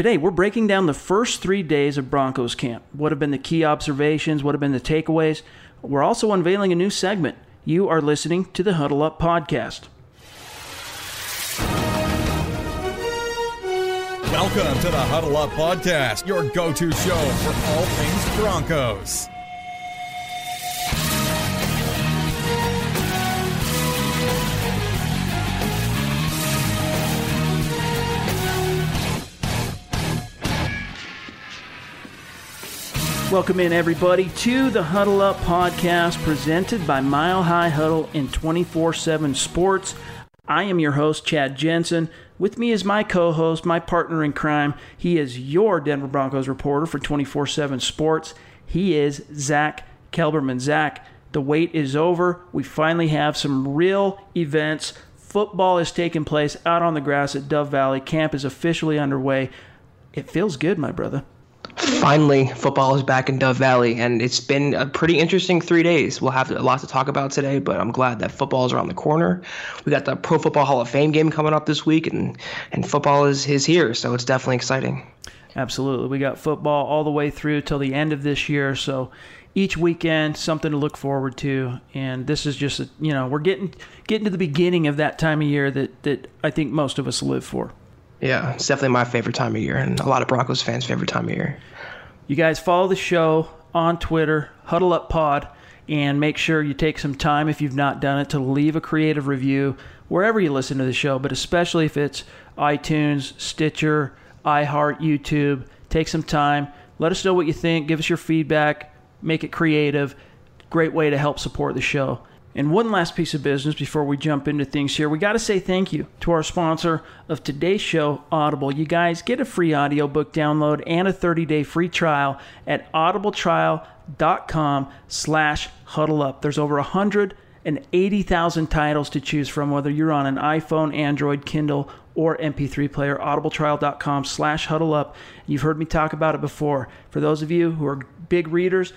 Today, we're breaking down the first three days of Broncos camp. What have been the key observations? What have been the takeaways? We're also unveiling a new segment. You are listening to the Huddle Up Podcast. Welcome to the Huddle Up Podcast, your go to show for all things Broncos. Welcome in, everybody, to the Huddle Up podcast presented by Mile High Huddle and 24 7 Sports. I am your host, Chad Jensen. With me is my co host, my partner in crime. He is your Denver Broncos reporter for 24 7 Sports. He is Zack Kelberman. Zack, the wait is over. We finally have some real events. Football is taking place out on the grass at Dove Valley. Camp is officially underway. It feels good, my brother finally football is back in Dove Valley, and it's been a pretty interesting three days. We'll have a lot to talk about today, but I'm glad that football is around the corner. We got the Pro Football Hall of Fame game coming up this week, and and football is is here, so it's definitely exciting. Absolutely, we got football all the way through till the end of this year, so each weekend something to look forward to and this is just a, you know we're getting getting to the beginning of that time of year that that I think most of us live for. Yeah, it's definitely my favorite time of year, and a lot of Broncos fans' favorite time of year. You guys follow the show on Twitter, Huddle Up Pod, and make sure you take some time if you've not done it to leave a creative review wherever you listen to the show, but especially if it's iTunes, Stitcher, iHeart, YouTube. Take some time. Let us know what you think. Give us your feedback. Make it creative. Great way to help support the show. And one last piece of business before we jump into things here. We got to say thank you to our sponsor of today's show, Audible. You guys get a free audiobook download and a 30-day free trial at audibletrial.com slash huddle up. There's over 180,000 titles to choose from, whether you're on an iPhone, Android, Kindle, or MP3 player. Audibletrial.com slash huddle up. You've heard me talk about it before. For those of you who are big readers,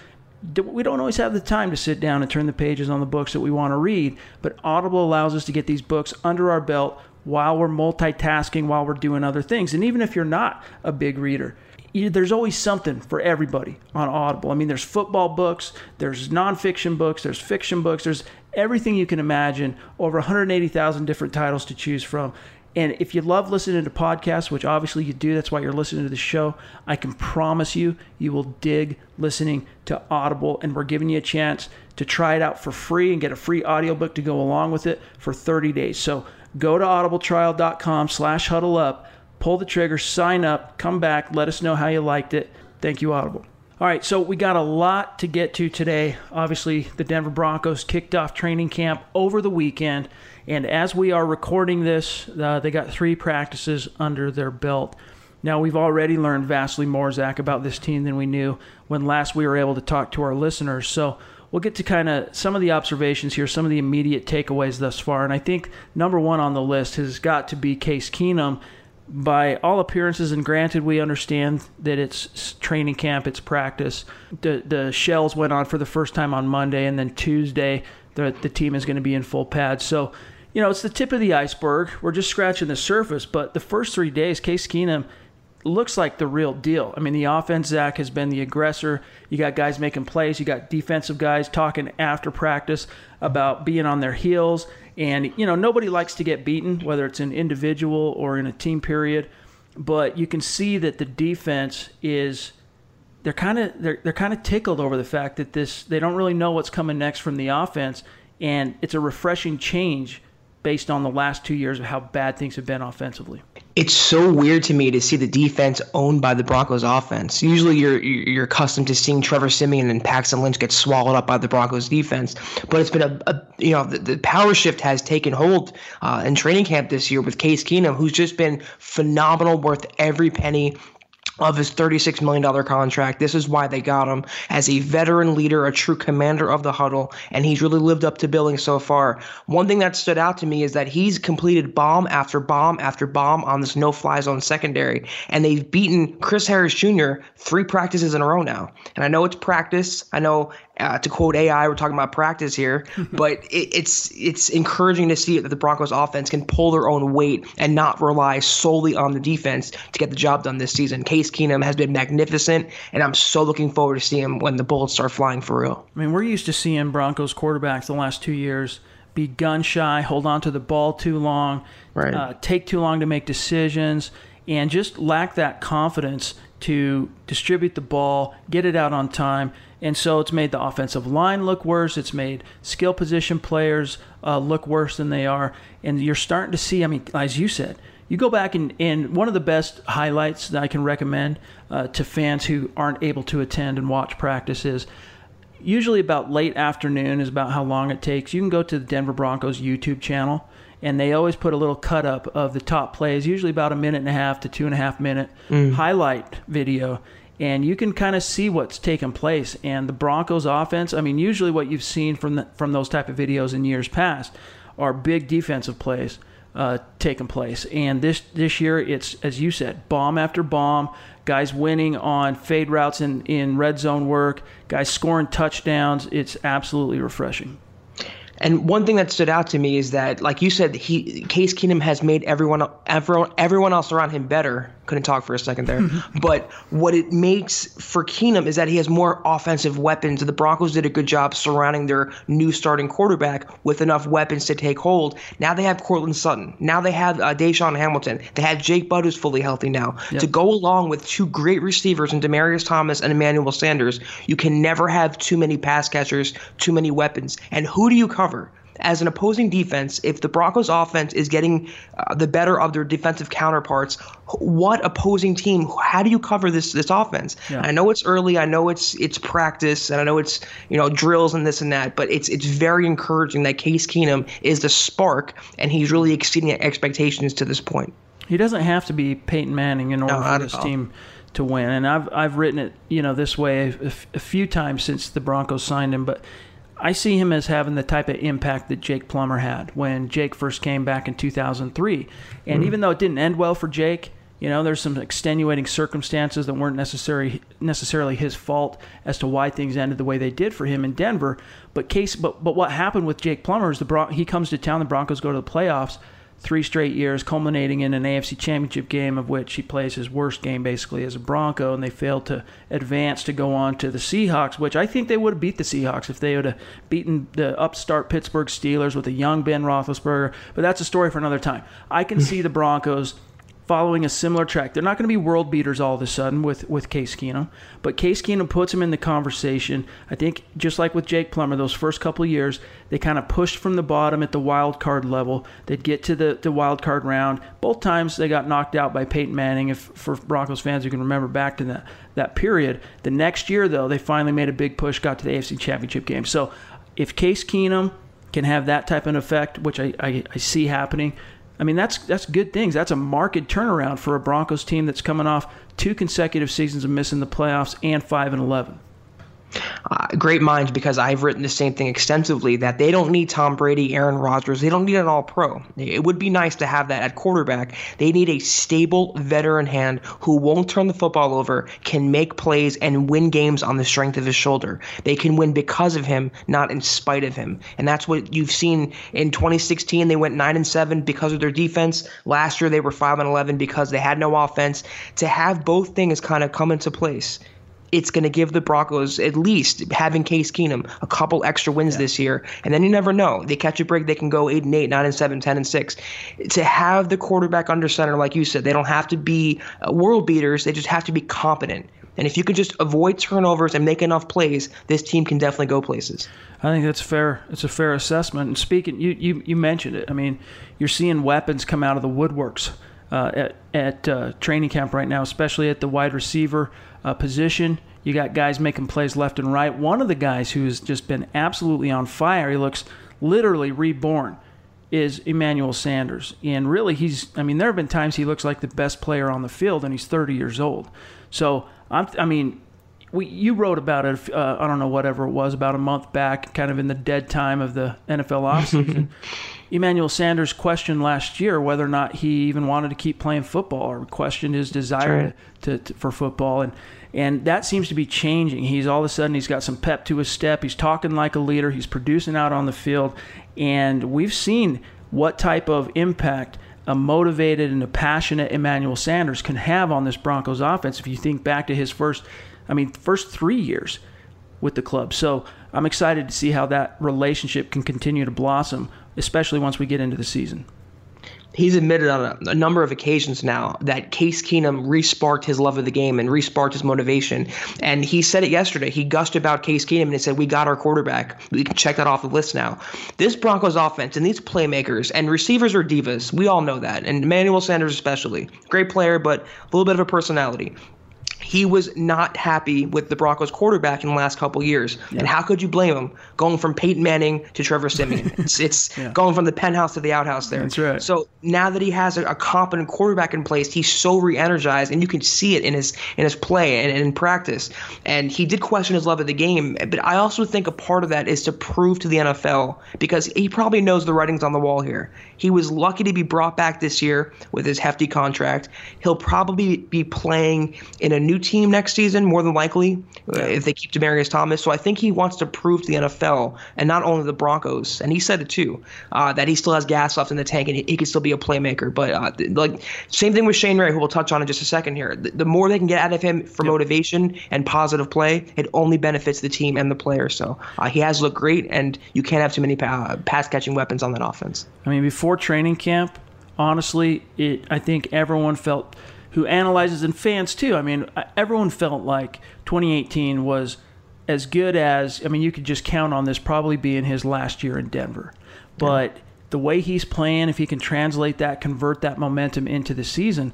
we don't always have the time to sit down and turn the pages on the books that we want to read, but Audible allows us to get these books under our belt while we're multitasking, while we're doing other things. And even if you're not a big reader, there's always something for everybody on Audible. I mean, there's football books, there's nonfiction books, there's fiction books, there's everything you can imagine, over 180,000 different titles to choose from. And if you love listening to podcasts, which obviously you do, that's why you're listening to the show, I can promise you, you will dig listening to Audible. And we're giving you a chance to try it out for free and get a free audiobook to go along with it for 30 days. So go to audibletrial.com slash huddle up, pull the trigger, sign up, come back, let us know how you liked it. Thank you, Audible. All right, so we got a lot to get to today. Obviously, the Denver Broncos kicked off training camp over the weekend. And as we are recording this, uh, they got three practices under their belt. Now, we've already learned vastly more, Zack, about this team than we knew when last we were able to talk to our listeners. So we'll get to kind of some of the observations here, some of the immediate takeaways thus far. And I think number one on the list has got to be Case Keenum. By all appearances, and granted, we understand that it's training camp, it's practice. The the shells went on for the first time on Monday, and then Tuesday, the the team is going to be in full pads. So you know, it's the tip of the iceberg. We're just scratching the surface. But the first three days, Case Keenum looks like the real deal. I mean, the offense, Zack, has been the aggressor. You got guys making plays. You got defensive guys talking after practice about being on their heels. And, you know, nobody likes to get beaten, whether it's an individual or in a team period. But you can see that the defense is they're kind of they're, they're kind of tickled over the fact that this they don't really know what's coming next from the offense and it's a refreshing change based on the last two years of how bad things have been offensively. It's so weird to me to see the defense owned by the Broncos offense. Usually you're you're accustomed to seeing Trevor Siemian and Paxton Lynch get swallowed up by the Broncos defense, but it's been a, a you know the, the, power shift has taken hold uh, in training camp this year with Case Keenum, who's just been phenomenal, worth every penny of his $36 million contract. This is why they got him as a veteran leader, a true commander of the huddle, and he's really lived up to billing so far. One thing that stood out to me is that he's completed bomb after bomb after bomb on this no fly zone secondary, and they've beaten Chris Harris Jr. three practices in a row now. And I know it's practice. I know uh, to quote AI, we're talking about practice here, but it, it's it's encouraging to see that the Broncos offense can pull their own weight and not rely solely on the defense to get the job done this season. Case Keenum has been magnificent, and I'm so looking forward to seeing him when the bullets start flying for real. I mean, we're used to seeing Broncos quarterbacks the last two years be gun shy, hold on to the ball too long, right. uh, take too long to make decisions, and just lack that confidence to distribute the ball, get it out on time. And so it's made the offensive line look worse. It's made skill position players uh, look worse than they are. And you're starting to see, I mean, as you said, you go back and, and one of the best highlights that I can recommend uh, to fans who aren't able to attend and watch practices usually about late afternoon is about how long it takes. You can go to the Denver Broncos YouTube channel, and they always put a little cut up of the top plays, usually about a minute and a half to two and a half minute mm. highlight video. And you can kind of see what's taken place. And the Broncos offense, I mean, usually what you've seen from the, from those type of videos in years past are big defensive plays uh, taking place. And this this year, it's as you said, bomb after bomb. Guys winning on fade routes in, in red zone work. Guys scoring touchdowns. It's absolutely refreshing. And one thing that stood out to me is that, like you said, he Case Keenum has made everyone everyone everyone else around him better couldn't talk for a second there. but what it makes for Keenum is that he has more offensive weapons. The Broncos did a good job surrounding their new starting quarterback with enough weapons to take hold. Now they have Courtland Sutton. Now they have uh, DaeSean Hamilton. They have Jake Butt, who's fully healthy now. Yep. To go along with two great receivers in Demaryius Thomas and Emmanuel Sanders, you can never have too many pass catchers, too many weapons. And who do you cover? As an opposing defense, if the Broncos offense is getting uh, the better of their defensive counterparts, what opposing team? How do you cover this this offense? Yeah. I know it's early. I know it's it's practice, and I know it's you know drills and this and that. But it's it's very encouraging that Case Keenum is the spark, and he's really exceeding expectations to this point. He doesn't have to be Peyton Manning in order no, for this team to win. And I've I've written it you know this way a, a few times since the Broncos signed him, but I see him as having the type of impact that Jake Plummer had when Jake first came back in 2003. And mm even though it didn't end well for Jake, you know, there's some extenuating circumstances that weren't necessarily necessarily his fault as to why things ended the way they did for him in Denver. But case, but but what happened with Jake Plummer is the Bron- he comes to town, the Broncos go to the playoffs three straight years, culminating in an AFC Championship game of which he plays his worst game basically as a Bronco, and they failed to advance to go on to the Seahawks, which I think they would have beat the Seahawks if they would have beaten the upstart Pittsburgh Steelers with a young Ben Roethlisberger. But that's a story for another time. I can hmm. see the Broncos following a similar track. They're not going to be world beaters all of a sudden with, with Case Keenum, but Case Keenum puts him in the conversation. I think just like with Jake Plummer, those first couple years, they kind of pushed from the bottom at the wild card level. They'd get to the, the wild card round. Both times they got knocked out by Peyton Manning, if for Broncos fans who can remember back to that, that period. The next year, though, they finally made a big push, got to the AFC Championship game. So if Case Keenum can have that type of effect, which I, I, I see happening, I mean, that's that's good things. That's a marked turnaround for a Broncos team that's coming off two consecutive seasons of missing the playoffs and five and eleven uh, great minds because I've written the same thing extensively that they don't need Tom Brady, Aaron Rodgers. They don't need an all pro. It would be nice to have that at quarterback. They need a stable veteran hand who won't turn the football over, can make plays, and win games on the strength of his shoulder. They can win because of him, not in spite of him. And that's what you've seen in 2016. They went 9 and 7 because of their defense. Last year, they were 5 and 11 because they had no offense. To have both things kind of come into place it's going to give the Broncos at least having Case Keenum a couple extra wins yeah. this year, and then you never know. They catch a break, they can go eight and eight, nine and seven, ten and six. To have the quarterback under center, like you said, they don't have to be uh, world beaters; they just have to be competent. And if you can just avoid turnovers and make enough plays, this team can definitely go places. I think that's fair. It's a fair assessment. And speaking, you you, you mentioned it. I mean, you're seeing weapons come out of the woodworks. Uh, at, at uh, training camp right now, especially at the wide receiver uh, position. You got guys making plays left and right. One of the guys who's just been absolutely on fire, he looks literally reborn, is Emmanuel Sanders. And really, he's, I mean, there have been times he looks like the best player on the field, and he's 30 years old. So, I'm, I mean, we, you wrote about it, uh, I don't know, whatever it was, about a month back, kind of in the dead time of the NFL offseason. Emmanuel Sanders questioned last year whether or not he even wanted to keep playing football or questioned his desire Right. to, to, for football. And, and that seems to be changing. He's all of a sudden, he's got some pep to his step. He's talking like a leader. He's producing out on the field. And we've seen what type of impact a motivated and a passionate Emmanuel Sanders can have on this Broncos offense. If you think back to his first, I mean, first three years with the club. So I'm excited to see how that relationship can continue to blossom, especially once we get into the season. He's admitted on a, a number of occasions now that Case Keenum resparked his love of the game and resparked his motivation. And he said it yesterday. He gushed about Case Keenum and he said, We got our quarterback. We can check that off the list now. This Broncos offense and these playmakers and receivers are divas. We all know that. And Emmanuel Sanders, especially. Great player, but a little bit of a personality he was not happy with the Broncos quarterback in the last couple years. And how could you blame him? Going from Peyton Manning to Trevor Siemian. It's, it's going from the penthouse to the outhouse there. That's right. So now that he has a, a competent quarterback in place, he's so re-energized and you can see it in his in his play and, and in practice. And he did question his love of the game, but I also think a part of that is to prove to the NFL because he probably knows the writings on the wall here. He was lucky to be brought back this year with his hefty contract. He'll probably be playing in a new team next season, more than likely, uh, if they keep Demaryius Thomas. So I think he wants to prove to the NFL and not only the Broncos, and he said it too, uh, that he still has gas left in the tank and he, he can still be a playmaker. But uh, th- like same thing with Shane Ray, who we'll touch on in just a second here. The, the more they can get out of him for motivation and positive play, it only benefits the team and the player. So uh, he has looked great, and you can't have too many pa- pass catching weapons on that offense. I mean, before training camp, honestly, it I think everyone felt who analyzes and fans too. I mean, everyone felt like 2018 was as good as I mean, you could just count on this probably being his last year in Denver. But the way he's playing, if he can translate that, convert that momentum into the season,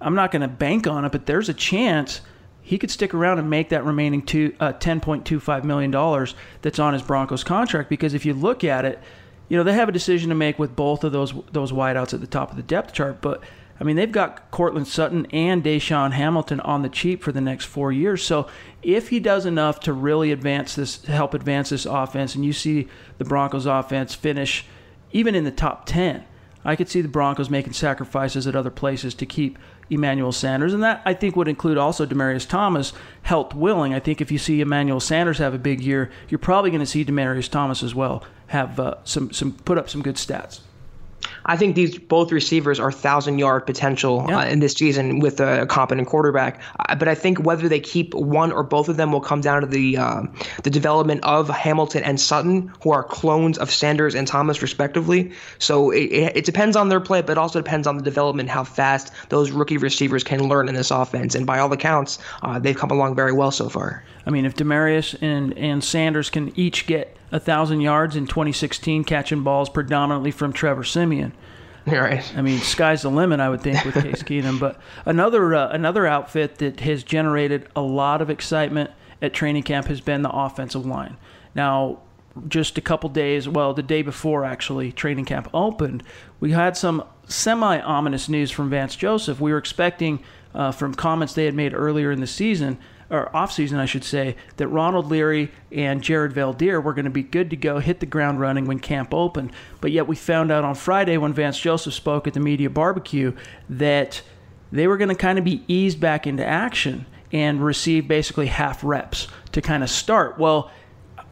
I'm not going to bank on it, but there's a chance he could stick around and make that remaining two, uh, $10.25 million that's on his Broncos contract. Because if you look at it, you know, they have a decision to make with both of those those wideouts at the top of the depth chart. But, I mean, they've got Courtland Sutton and DaeSean Hamilton on the cheap for the next four years. So if he does enough to really advance this, help advance this offense, and you see the Broncos offense finish even in the top 10, I could see the Broncos making sacrifices at other places to keep Emmanuel Sanders, and that I think would include also Demaryius Thomas, health willing. I think if you see Emmanuel Sanders have a big year, you're probably going to see Demaryius Thomas as well have uh, some some put up some good stats. I think these both receivers are thousand yard potential Yeah. uh, in this season with a competent quarterback. Uh, but I think whether they keep one or both of them will come down to the uh, the development of Hamilton and Sutton, who are clones of Sanders and Thomas respectively. So it, it, it depends on their play, but also depends on the development, how fast those rookie receivers can learn in this offense. And by all accounts, uh, they've come along very well so far. I mean, if Demaryius and, and Sanders can each get a thousand yards in 2016, catching balls predominantly from Trevor Siemian, right. I mean, sky's the limit, I would think, with Case Keenum. But another uh, another outfit that has generated a lot of excitement at training camp has been the offensive line. Now, just a couple days, well, the day before actually training camp opened, we had some semi ominous news from Vance Joseph. We were expecting, uh, from comments they had made earlier in the season, or off season, I should say, that Ronald Leary and Jared Veldheer were going to be good to go, hit the ground running when camp opened. But yet we found out on Friday when Vance Joseph spoke at the media barbecue that they were going to kind of be eased back into action and receive basically half reps to kind of start. Well,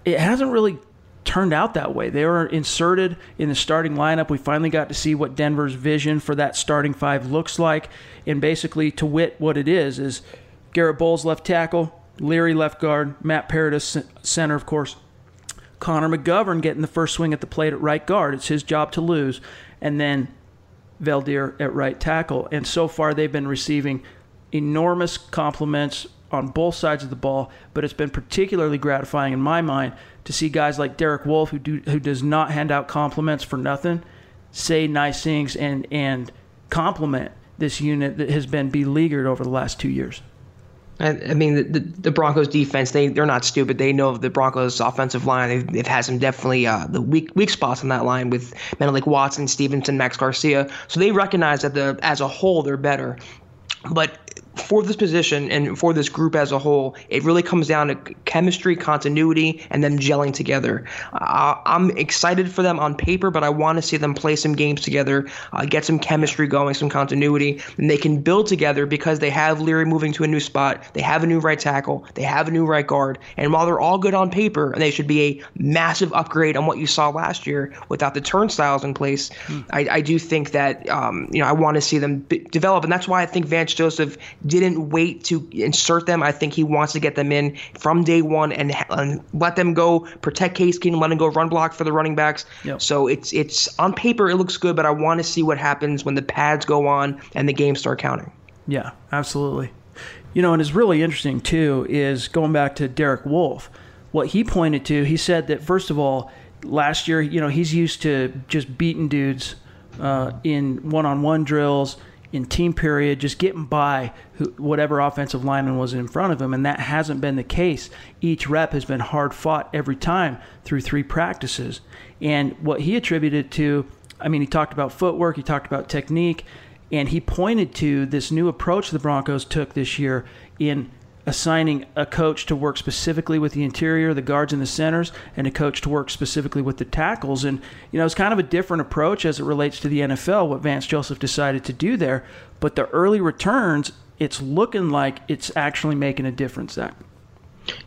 it hasn't really turned out that way. They were inserted in the starting lineup. We finally got to see what Denver's vision for that starting five looks like. And basically, to wit, what it is is Garett Bolles left tackle, Leary left guard, Matt Paradis center, of course. Connor McGovern getting the first swing at the plate at right guard. It's his job to lose. And then Veldheer at right tackle. And so far, they've been receiving enormous compliments on both sides of the ball, but it's been particularly gratifying in my mind to see guys like Derek Wolfe, who do, who does not hand out compliments for nothing, say nice things and and compliment this unit that has been beleaguered over the last two years. I, I mean, the, the, the, Broncos defense, they, they're not stupid. They know the Broncos offensive line. They've, they've had some definitely uh, the weak weak spots on that line with men like Watson, Stephenson, Max Garcia. So they recognize that the as a whole, they're better. But for this position and for this group as a whole, it really comes down to chemistry, continuity, and them gelling together. Uh, I'm excited for them on paper, but I want to see them play some games together, uh, get some chemistry going, some continuity, and they can build together because they have Leary moving to a new spot, they have a new right tackle, they have a new right guard, and while they're all good on paper, and they should be a massive upgrade on what you saw last year without the turnstiles in place, hmm. I, I, do think that um, you know I want to see them b- develop, and that's why I think Vance Joseph didn't wait to insert them. I think he wants to get them in from day one and, and let them go protect Case Keenum, let him go run block for the running backs. Yep. So it's it's on paper it looks good, but I want to see what happens when the pads go on and the games start counting. Yeah, absolutely. You know, and it's really interesting too is going back to Derek Wolfe. What he pointed to, he said that first of all, last year, you know, he's used to just beating dudes uh, in one-on-one drills in team period, just getting by who, whatever offensive lineman was in front of him, and that hasn't been the case. Each rep has been hard fought every time through three practices. And what he attributed to, I mean, he talked about footwork, he talked about technique, and he pointed to this new approach the Broncos took this year in assigning a coach to work specifically with the interior, the guards and the centers, and a coach to work specifically with the tackles. And, you know, it's kind of a different approach as it relates to the NFL, what Vance Joseph decided to do there. But the early returns, it's looking like it's actually making a difference, Zack.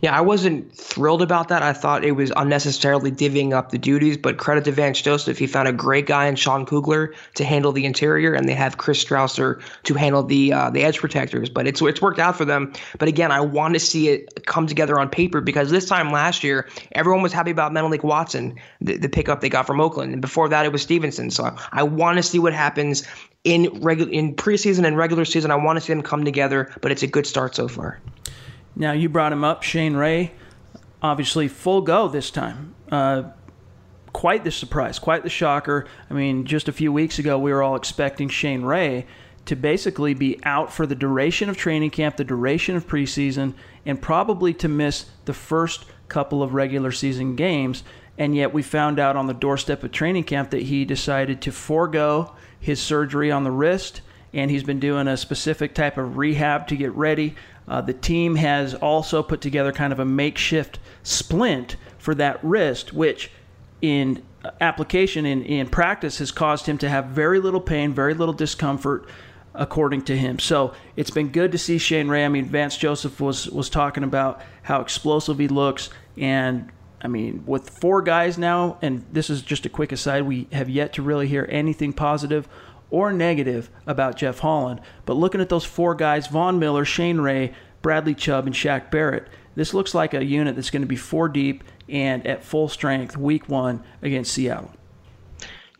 Yeah, I wasn't thrilled about that. I thought it was unnecessarily divvying up the duties, but credit to Vance Joseph. He found a great guy in Sean Kugler to handle the interior, and they have Chris Strausser to handle the uh, the edge protectors. But it's it's worked out for them. But again, I want to see it come together on paper because this time last year, everyone was happy about Menelik Watson, the, the pickup they got from Oakland, and before that it was Stephenson. So I want to see what happens in regular in preseason and regular season. I want to see them come together, but it's a good start so far. Now, you brought him up, Shane Ray, obviously full go this time. Uh, quite the surprise, quite the shocker. I mean, just a few weeks ago, we were all expecting Shane Ray to basically be out for the duration of training camp, the duration of preseason, and probably to miss the first couple of regular season games. And yet, we found out on the doorstep of training camp that he decided to forego his surgery on the wrist, and he's been doing a specific type of rehab to get ready. Uh, the team has also put together kind of a makeshift splint for that wrist, which in application in, in practice has caused him to have very little pain, very little discomfort, according to him. So it's been good to see Shane Ray. I mean, Vance Joseph was was talking about how explosive he looks, and I mean, with four guys now, and this is just a quick aside, we have yet to really hear anything positive or negative about Jeff Holland. But looking at those four guys Von Miller, Shane Ray, Bradley Chubb, and Shaq Barrett, this looks like a unit that's going to be four deep and at full strength week one against Seattle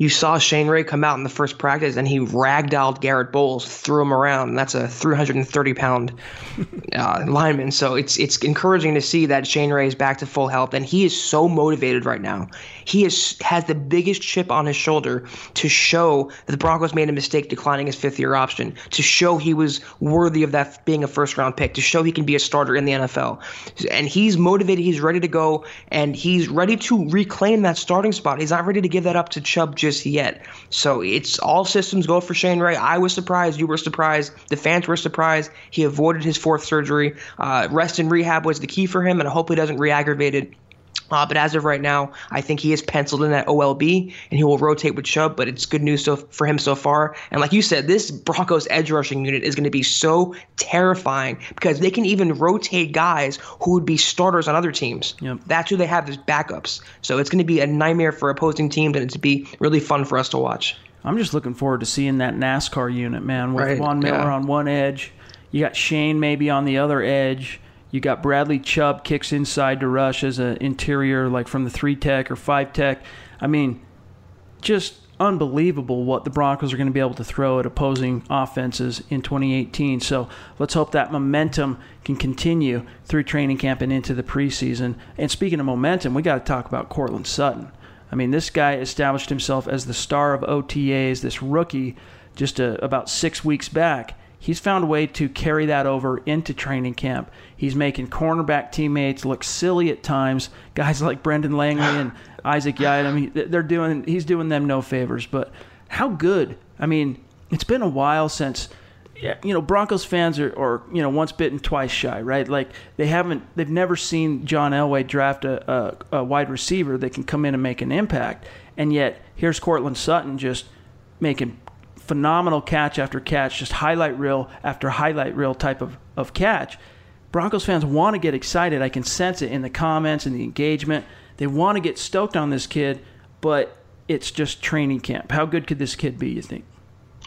you saw Shane Ray come out in the first practice and he ragdolled Garett Bolles, threw him around. And that's a 330 pound uh, lineman. So it's it's encouraging to see that Shane Ray is back to full health and he is so motivated right now. He is has the biggest chip on his shoulder to show that the Broncos made a mistake declining his fifth year option, to show he was worthy of that being a first round pick, to show he can be a starter in the NFL. And he's motivated. He's ready to go and he's ready to reclaim that starting spot. He's not ready to give that up to Chubb just just yet. So it's all systems go for Shane Ray. I was surprised. You were surprised. The fans were surprised. He avoided his fourth surgery. Uh, rest and rehab was the key for him, and I hope he doesn't re-aggravate it uh, but as of right now, I think he is penciled in at OLB and he will rotate with Chubb. But it's good news so, for him so far. And like you said, this Broncos edge rushing unit is going to be so terrifying because they can even rotate guys who would be starters on other teams. Yep. That's who they have as backups. So it's going to be a nightmare for opposing teams and it's be really fun for us to watch. I'm just looking forward to seeing that NASCAR unit, man, with right. Von Miller yeah. on one edge. You got Shane maybe on the other edge you got Bradley Chubb kicks inside to rush as an interior, like from the three tech or five tech. I mean, just unbelievable what the Broncos are going to be able to throw at opposing offenses in 2018. So let's hope that momentum can continue through training camp and into the preseason. And speaking of momentum, we got to talk about Courtland Sutton. I mean, this guy established himself as the star of OTAs, this rookie, just a, uh, about six weeks back he's found a way to carry that over into training camp. He's making cornerback teammates look silly at times. Guys like Brendan Langley and Isaac Yiadom, they're doing he's doing them no favors. But how good? I mean, it's been a while since you know Broncos fans are, or you know once bitten twice shy, right? Like they haven't, they've never seen John Elway draft a, a, a wide receiver that can come in and make an impact, and yet here's Courtland Sutton just making phenomenal catch after catch, just highlight reel after highlight reel type of, of catch. Broncos fans want to get excited. I can sense it in the comments and the engagement. They want to get stoked on this kid, but it's just training camp. How good could this kid be, you think?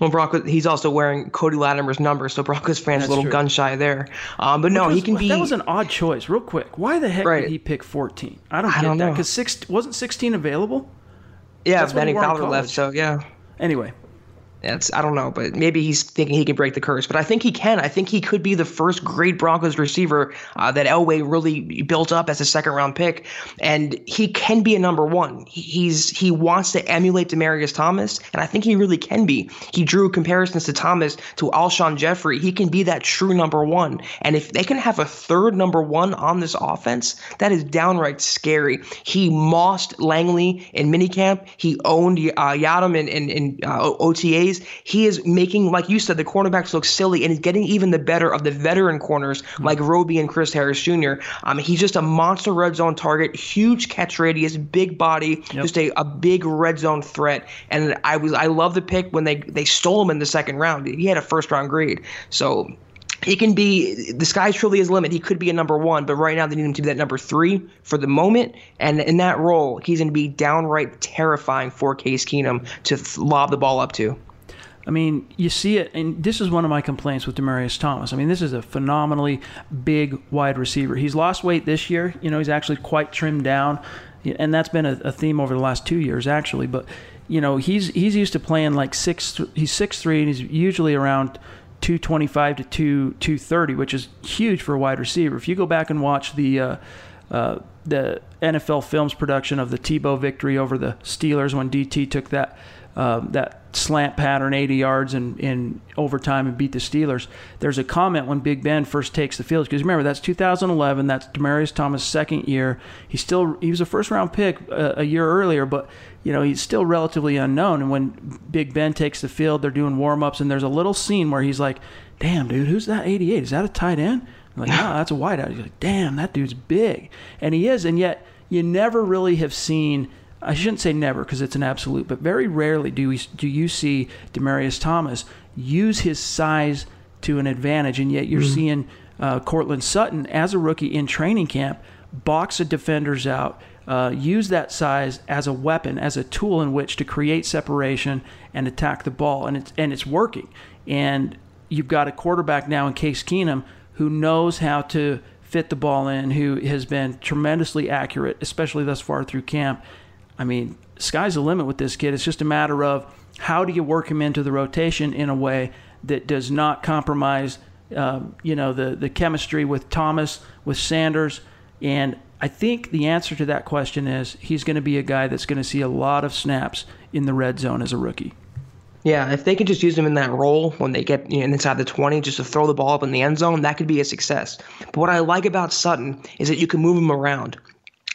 Well, Broncos, he's also wearing Cody Latimer's number, so Broncos fans a little true. gun shy there. Um, but no, was, he can be. That was an odd choice. Real quick, why the heck right. did he pick 14? I don't I get don't that because six wasn't 16 available. Yeah, Bennie Fowler left, so yeah. Anyway, it's I don't know, but maybe he's thinking he can break the curse. But I think he can. I think he could be the first great Broncos receiver uh, that Elway really built up as a second round pick, and he can be a number one. He's he wants to emulate Demaryius Thomas, and I think he really can be. He drew comparisons to Thomas to Alshon Jeffery. He can be that true number one, and if they can have a third number one on this offense, that is downright scary. He mossed Langley in minicamp. He owned uh, Yiadom in, in, in uh, OTAs he is making, like you said, the cornerbacks look silly and he's getting even the better of the veteran corners mm-hmm. like Roby and Chris Harris Jr. Um, he's just a monster red zone target, huge catch radius, big body, yep. just a, a big red zone threat. And I was I love the pick when they they stole him in the second round. He had a first round grade. So he can be the sky's truly his limit. He could be a number one, but right now they need him to be that number three for the moment. And in that role, he's going to be downright terrifying for Case Keenum to lob the ball up to. I mean, you see it, and this is one of my complaints with Demaryius Thomas. I mean, this is a phenomenally big wide receiver. He's lost weight this year. You know, he's actually quite trimmed down, and that's been a, a theme over the last two years, actually. But you know, he's he's used to playing like six. He's six three, and he's usually around 225 to 2 230, which is huge for a wide receiver. If you go back and watch the uh, uh, the NFL Films production of the Tebow victory over the Steelers when DT took that uh, that slant pattern 80 yards in, in overtime and beat the Steelers. There's a comment when Big Ben first takes the field because remember that's 2011. That's Demaryius Thomas' second year. He still he was a first round pick a, a year earlier, but you know he's still relatively unknown. And when Big Ben takes the field, they're doing warm ups, and there's a little scene where he's like, "Damn, dude, who's that 88? Is that a tight end?" I'm like, no, that's a wideout. He's like, "Damn, that dude's big," and he is, and yet you never really have seen I shouldn't say never because it's an absolute, but very rarely do we do you see Demaryius Thomas use his size to an advantage, and yet you're mm-hmm. seeing uh, Courtland Sutton as a rookie in training camp box the defenders out, uh, use that size as a weapon, as a tool in which to create separation and attack the ball, and it's and it's working. And you've got a quarterback now in Case Keenum who knows how to fit the ball in, who has been tremendously accurate, especially thus far through camp. I mean, sky's the limit with this kid. It's just a matter of how do you work him into the rotation in a way that does not compromise, um, you know, the the chemistry with Thomas, with Sanders, and I think the answer to that question is he's going to be a guy that's going to see a lot of snaps in the red zone as a rookie. Yeah, if they could just use him in that role when they get you know, inside the 20, just to throw the ball up in the end zone, that could be a success. But what I like about Sutton is that you can move him around.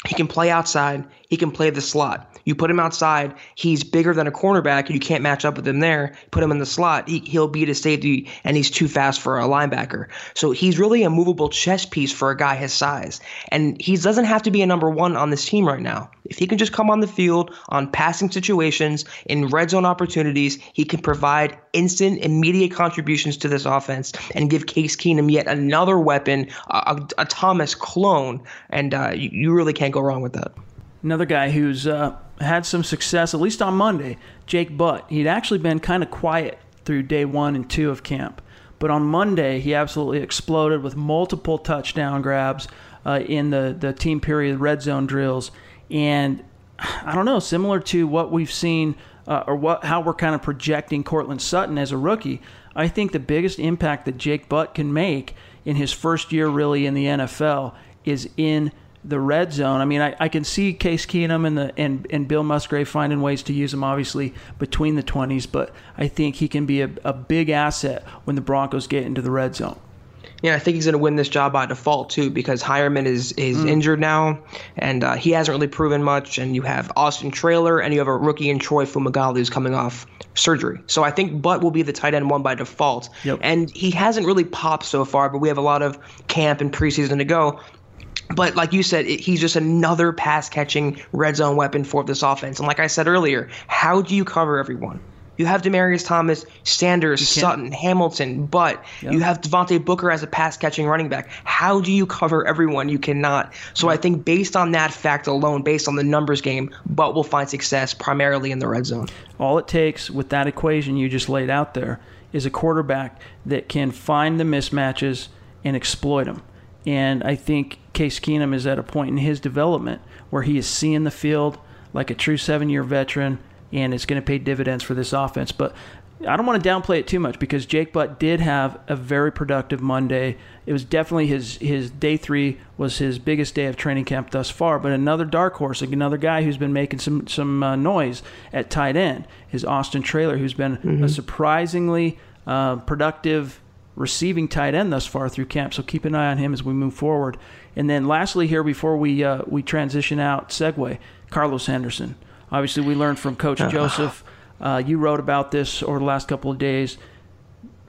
He can play outside. He can play the slot. You put him outside, he's bigger than a cornerback, you can't match up with him there. Put him in the slot, he, he'll beat a safety, and he's too fast for a linebacker. So he's really a movable chess piece for a guy his size. And he doesn't have to be a number one on this team right now. If he can just come on the field on passing situations, in red zone opportunities, he can provide instant, immediate contributions to this offense and give Case Keenum yet another weapon, a, a, a Thomas clone. And uh, you, you really can't go wrong with that. Another guy who's uh, had some success, at least on Monday, Jake Butt. He'd actually been kind of quiet through day one and two of camp. But on Monday, he absolutely exploded with multiple touchdown grabs uh, in the, the team period red zone drills. And I don't know, similar to what we've seen uh, or what how we're kind of projecting Courtland Sutton as a rookie, I think the biggest impact that Jake Butt can make in his first year really in the NFL is in the red zone. I mean, I, I can see Case Keenum and the and, and Bill Musgrave finding ways to use him, obviously between the twenties. But I think he can be a, a big asset when the Broncos get into the red zone. Yeah, I think he's going to win this job by default too because Heuerman is is mm. injured now, and uh, he hasn't really proven much. And you have Austin Traylor, and you have a rookie in Troy Fumagalli who's coming off surgery. So I think Butt will be the tight end one by default. Yep. And he hasn't really popped so far, but we have a lot of camp and preseason to go. But like you said, it, he's just another pass catching red zone weapon for this offense. And like I said earlier, how do you cover everyone? You have Demaryius Thomas, Sanders, Sutton, Hamilton, but yep. you have Devontae Booker as a pass catching running back. How do you cover everyone? You cannot. So yep. I think based on that fact alone, based on the numbers game, Butt will find success primarily in the red zone. All it takes with that equation you just laid out there is a quarterback that can find the mismatches and exploit them. And I think Case Keenum is at a point in his development where he is seeing the field like a true seven year veteran and it's going to pay dividends for this offense. But I don't want to downplay it too much because Jake Butt did have a very productive Monday. It was definitely his his day three was his biggest day of training camp thus far. But another dark horse, another guy who's been making some some uh, noise at tight end is Austin Traylor, who's been mm-hmm. a surprisingly uh, productive receiving tight end thus far through camp. So keep an eye on him as we move forward. And then lastly, here before we uh, we transition out, segue Carlos Henderson. Obviously, we learned from Coach uh-huh. Joseph. Uh, you wrote about this over the last couple of days.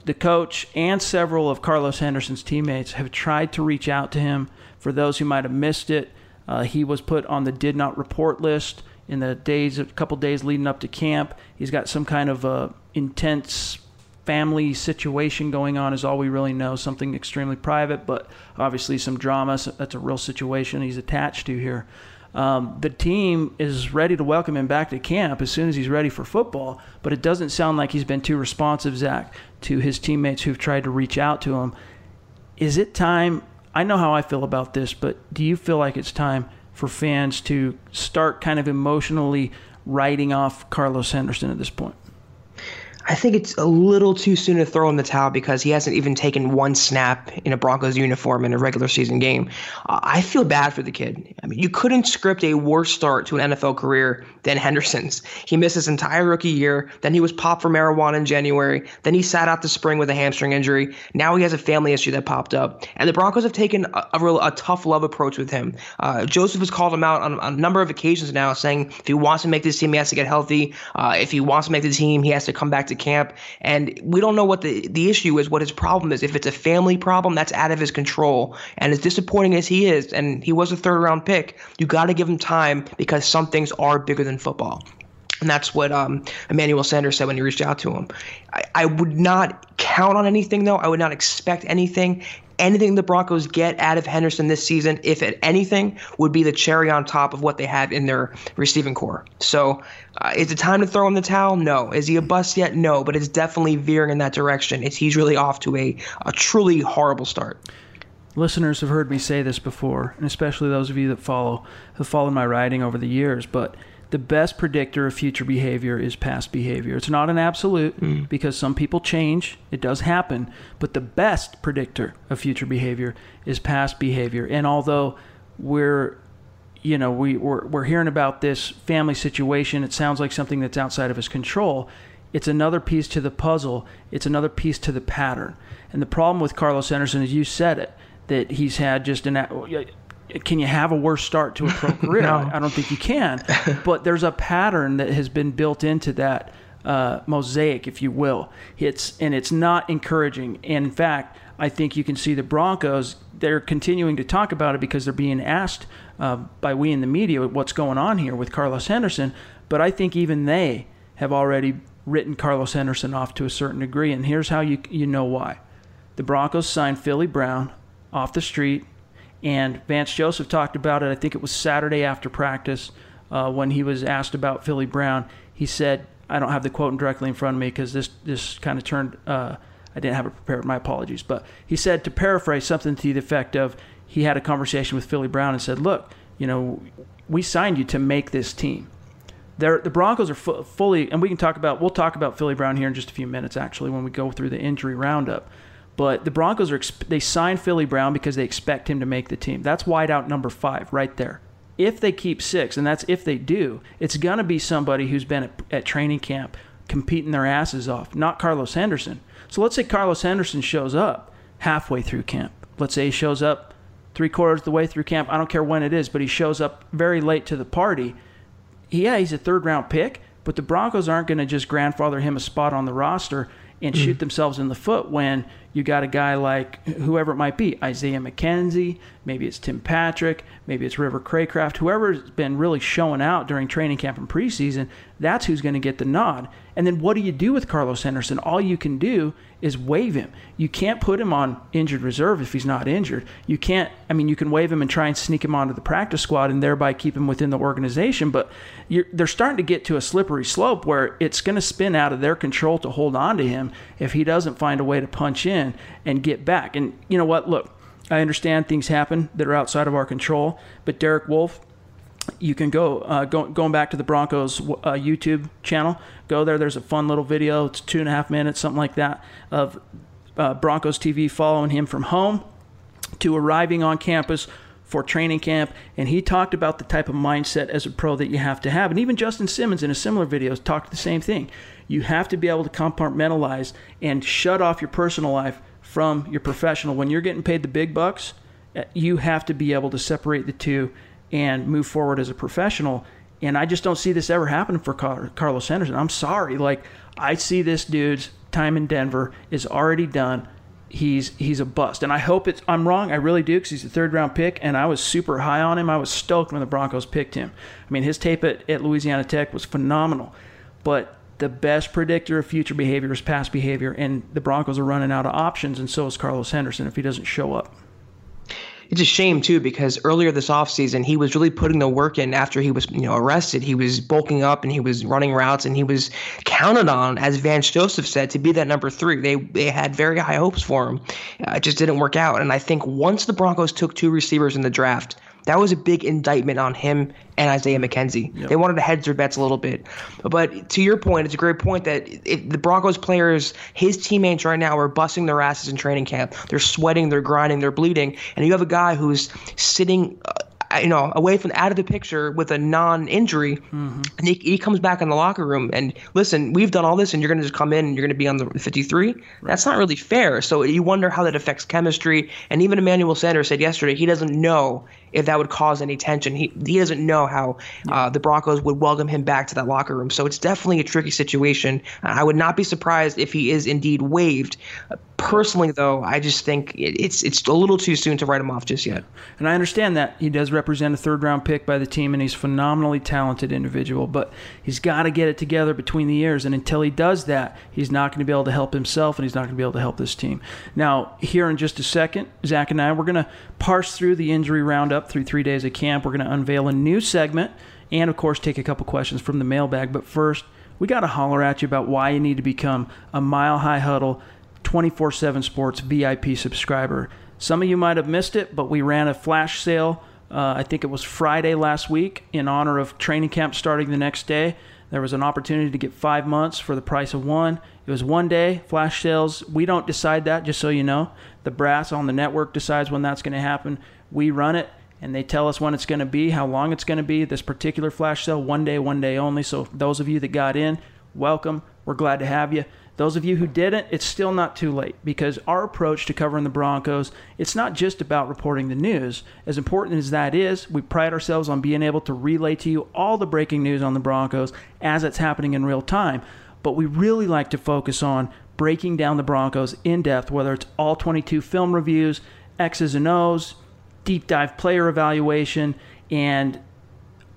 The coach and several of Carlos Henderson's teammates have tried to reach out to him. For those who might have missed it, uh, he was put on the did not report list in the days, a couple days leading up to camp. He's got some kind of uh, intense family situation going on, is all we really know. Something extremely private, but obviously some drama. So that's a real situation he's attached to here. Um, the team is ready to welcome him back to camp as soon as he's ready for football, but it doesn't sound like he's been too responsive, Zack, to his teammates who've tried to reach out to him. Is it time? I know how I feel about this, but do you feel like it's time for fans to start kind of emotionally writing off Carlos Henderson at this point? I think it's a little too soon to throw in the towel because he hasn't even taken one snap in a Broncos uniform in a regular season game. Uh, I feel bad for the kid. I mean, you couldn't script a worse start to an NFL career than Henderson's. He missed his entire rookie year. Then he was popped for marijuana in January. Then he sat out the spring with a hamstring injury. Now he has a family issue that popped up. And the Broncos have taken a, a real a tough love approach with him. Uh, Joseph has called him out on, on, a number of occasions now, saying if he wants to make this team, he has to get healthy. Uh, if he wants to make the team, he has to come back to camp. And we don't know what the, the issue is, what his problem is. If it's a family problem, that's out of his control. And as disappointing as he is, and he was a third round pick, you got to give him time because some things are bigger than football. And that's what um, Emmanuel Sanders said when he reached out to him. I, I would not count on anything, though. I would not expect anything anything the Broncos get out of Henderson this season, if at anything, would be the cherry on top of what they have in their receiving corps. So, uh, is it time to throw in the towel? No. Is he a bust yet? No. But it's definitely veering in that direction. It's he's really off to a, a truly horrible start. Listeners have heard me say this before, and especially those of you that follow have followed my writing over the years, but the best predictor of future behavior is past behavior. It's not an absolute mm. because some people change. It does happen. But the best predictor of future behavior is past behavior. And although we're you know, we, we're, we're hearing about this family situation. It sounds like something that's outside of his control. It's another piece to the puzzle. It's another piece to the pattern. And the problem with Carlos Anderson as you said it, that he's had just an can you have a worse start to a pro career? no. I, don't think you can. But there's a pattern that has been built into that uh, mosaic, if you will. It's and it's not encouraging. And in fact, I think you can see the Broncos. They're continuing to talk about it because they're being asked uh, by we in the media what's going on here with Carlos Henderson. But I think even they have already written Carlos Henderson off to a certain degree. And here's how you you know why. The Broncos signed Philly Brown off the street and Vance Joseph talked about it. I think it was Saturday after practice uh, when he was asked about Philly Brown. He said, I don't have the quote directly in front of me because this, this kind of turned, uh, I didn't have it prepared. My apologies. But he said, to paraphrase something to the effect of, he had a conversation with Philly Brown and said, Look, you know, we signed you to make this team. They're, the Broncos are fu- fully, and we can talk about, we'll talk about Philly Brown here in just a few minutes, actually, when we go through the injury roundup. But the Broncos are they signed Philly Brown because they expect him to make the team. That's wideout number five right there. If they keep six, and that's if they do, it's gonna be somebody who's been at, at training camp competing their asses off, not Carlos Henderson. So let's say Carlos Henderson shows up halfway through camp. Let's say he shows up three quarters of the way through camp. I don't care when it is, but he shows up very late to the party. Yeah, he's a third round pick, but the Broncos aren't going to just grandfather him a spot on the roster and mm-hmm. shoot themselves in the foot when you got a guy like whoever it might be Isaiah McKenzie, maybe it's Tim Patrick, maybe it's River Cracraft, whoever's been really showing out during training camp and preseason, that's who's going to get the nod. And then what do you do with Carlos Henderson? All you can do is waive him. You can't put him on injured reserve if he's not injured. You can't, I mean, you can waive him and try and sneak him onto the practice squad and thereby keep him within the organization, but they're starting to get to a slippery slope where it's going to spin out of their control to hold on to him if he doesn't find a way to punch in and get back. And you know what? Look, I understand things happen that are outside of our control, but Derek Wolfe, you can go, uh, go going back to the Broncos uh, YouTube channel. Go there. There's a fun little video. It's two and a half minutes, something like that, of uh, Broncos TV following him from home to arriving on campus for training camp. And he talked about the type of mindset as a pro that you have to have. And even Justin Simmons in a similar video talked the same thing. You have to be able to compartmentalize and shut off your personal life from your professional. When you're getting paid the big bucks, uh, you have to be able to separate the two and move forward as a professional. And I just don't see this ever happening for Carlos Henderson. I'm sorry. Like, I see this dude's time in Denver is already done. He's he's a bust, and I hope it's I'm wrong. I really do because he's a third round pick, and I was super high on him. I was stoked when the Broncos picked him. I mean, his tape at, at Louisiana Tech was phenomenal, but the best predictor of future behavior is past behavior, and the Broncos are running out of options, and so is Carlos Henderson if he doesn't show up. It's a shame too because earlier this offseason he was really putting the work in after he was you know arrested. He was bulking up and he was running routes and he was counted on as vance joseph said to be that number three. They they had very high hopes for him. Uh, it just didn't work out. And i think once the broncos took two receivers in the draft that was a big indictment on him and Isaiah McKenzie. Yep. They wanted to hedge their bets a little bit. But to your point, it's a great point that if the Broncos players, his teammates right now are busting their asses in training camp. They're sweating, they're grinding, they're bleeding. And you have a guy who's sitting. Uh, you know, away from out of the picture with a non-injury, mm-hmm. and he, he comes back in the locker room and listen, we've done all this, and you're going to just come in and you're going to be on the 53. Right. That's not really fair. So you wonder how that affects chemistry. And even Emmanuel Sanders said yesterday he doesn't know if that would cause any tension. He he doesn't know how uh, the Broncos would welcome him back to that locker room. So it's definitely a tricky situation. I would not be surprised if he is indeed waived. Personally, though, I just think it's it's a little too soon to write him off just yet. And I understand that he does represent a third round pick by the team, and he's a phenomenally talented individual. But he's got to get it together between the years, and until he does that, he's not going to be able to help himself, and he's not going to be able to help this team. Now, here in just a second, Zack and I we're going to parse through the injury roundup through three days of camp. We're going to unveil a new segment, and of course, take a couple questions from the mailbag. But first, we got to holler at you about why you need to become a Mile High Huddle 24 7 Sports VIP subscriber. Some of you might have missed it, but we ran a flash sale. Uh, I think it was Friday last week in honor of training camp starting the next day. There was an opportunity to get five months for the price of one. It was one day, flash sales. We don't decide that, just so you know. The brass on the network decides when that's going to happen. We run it, and they tell us when it's going to be, how long it's going to be. This particular flash sale, one day, one day only. So, those of you that got in, welcome. We're glad to have you. Those of you who didn't, it's still not too late because our approach to covering the Broncos, it's not just about reporting the news. As important as that is, we pride ourselves on being able to relay to you all the breaking news on the Broncos as it's happening in real time. But we really like to focus on breaking down the Broncos in depth, whether it's all 22 film reviews, X's and O's, deep dive player evaluation, and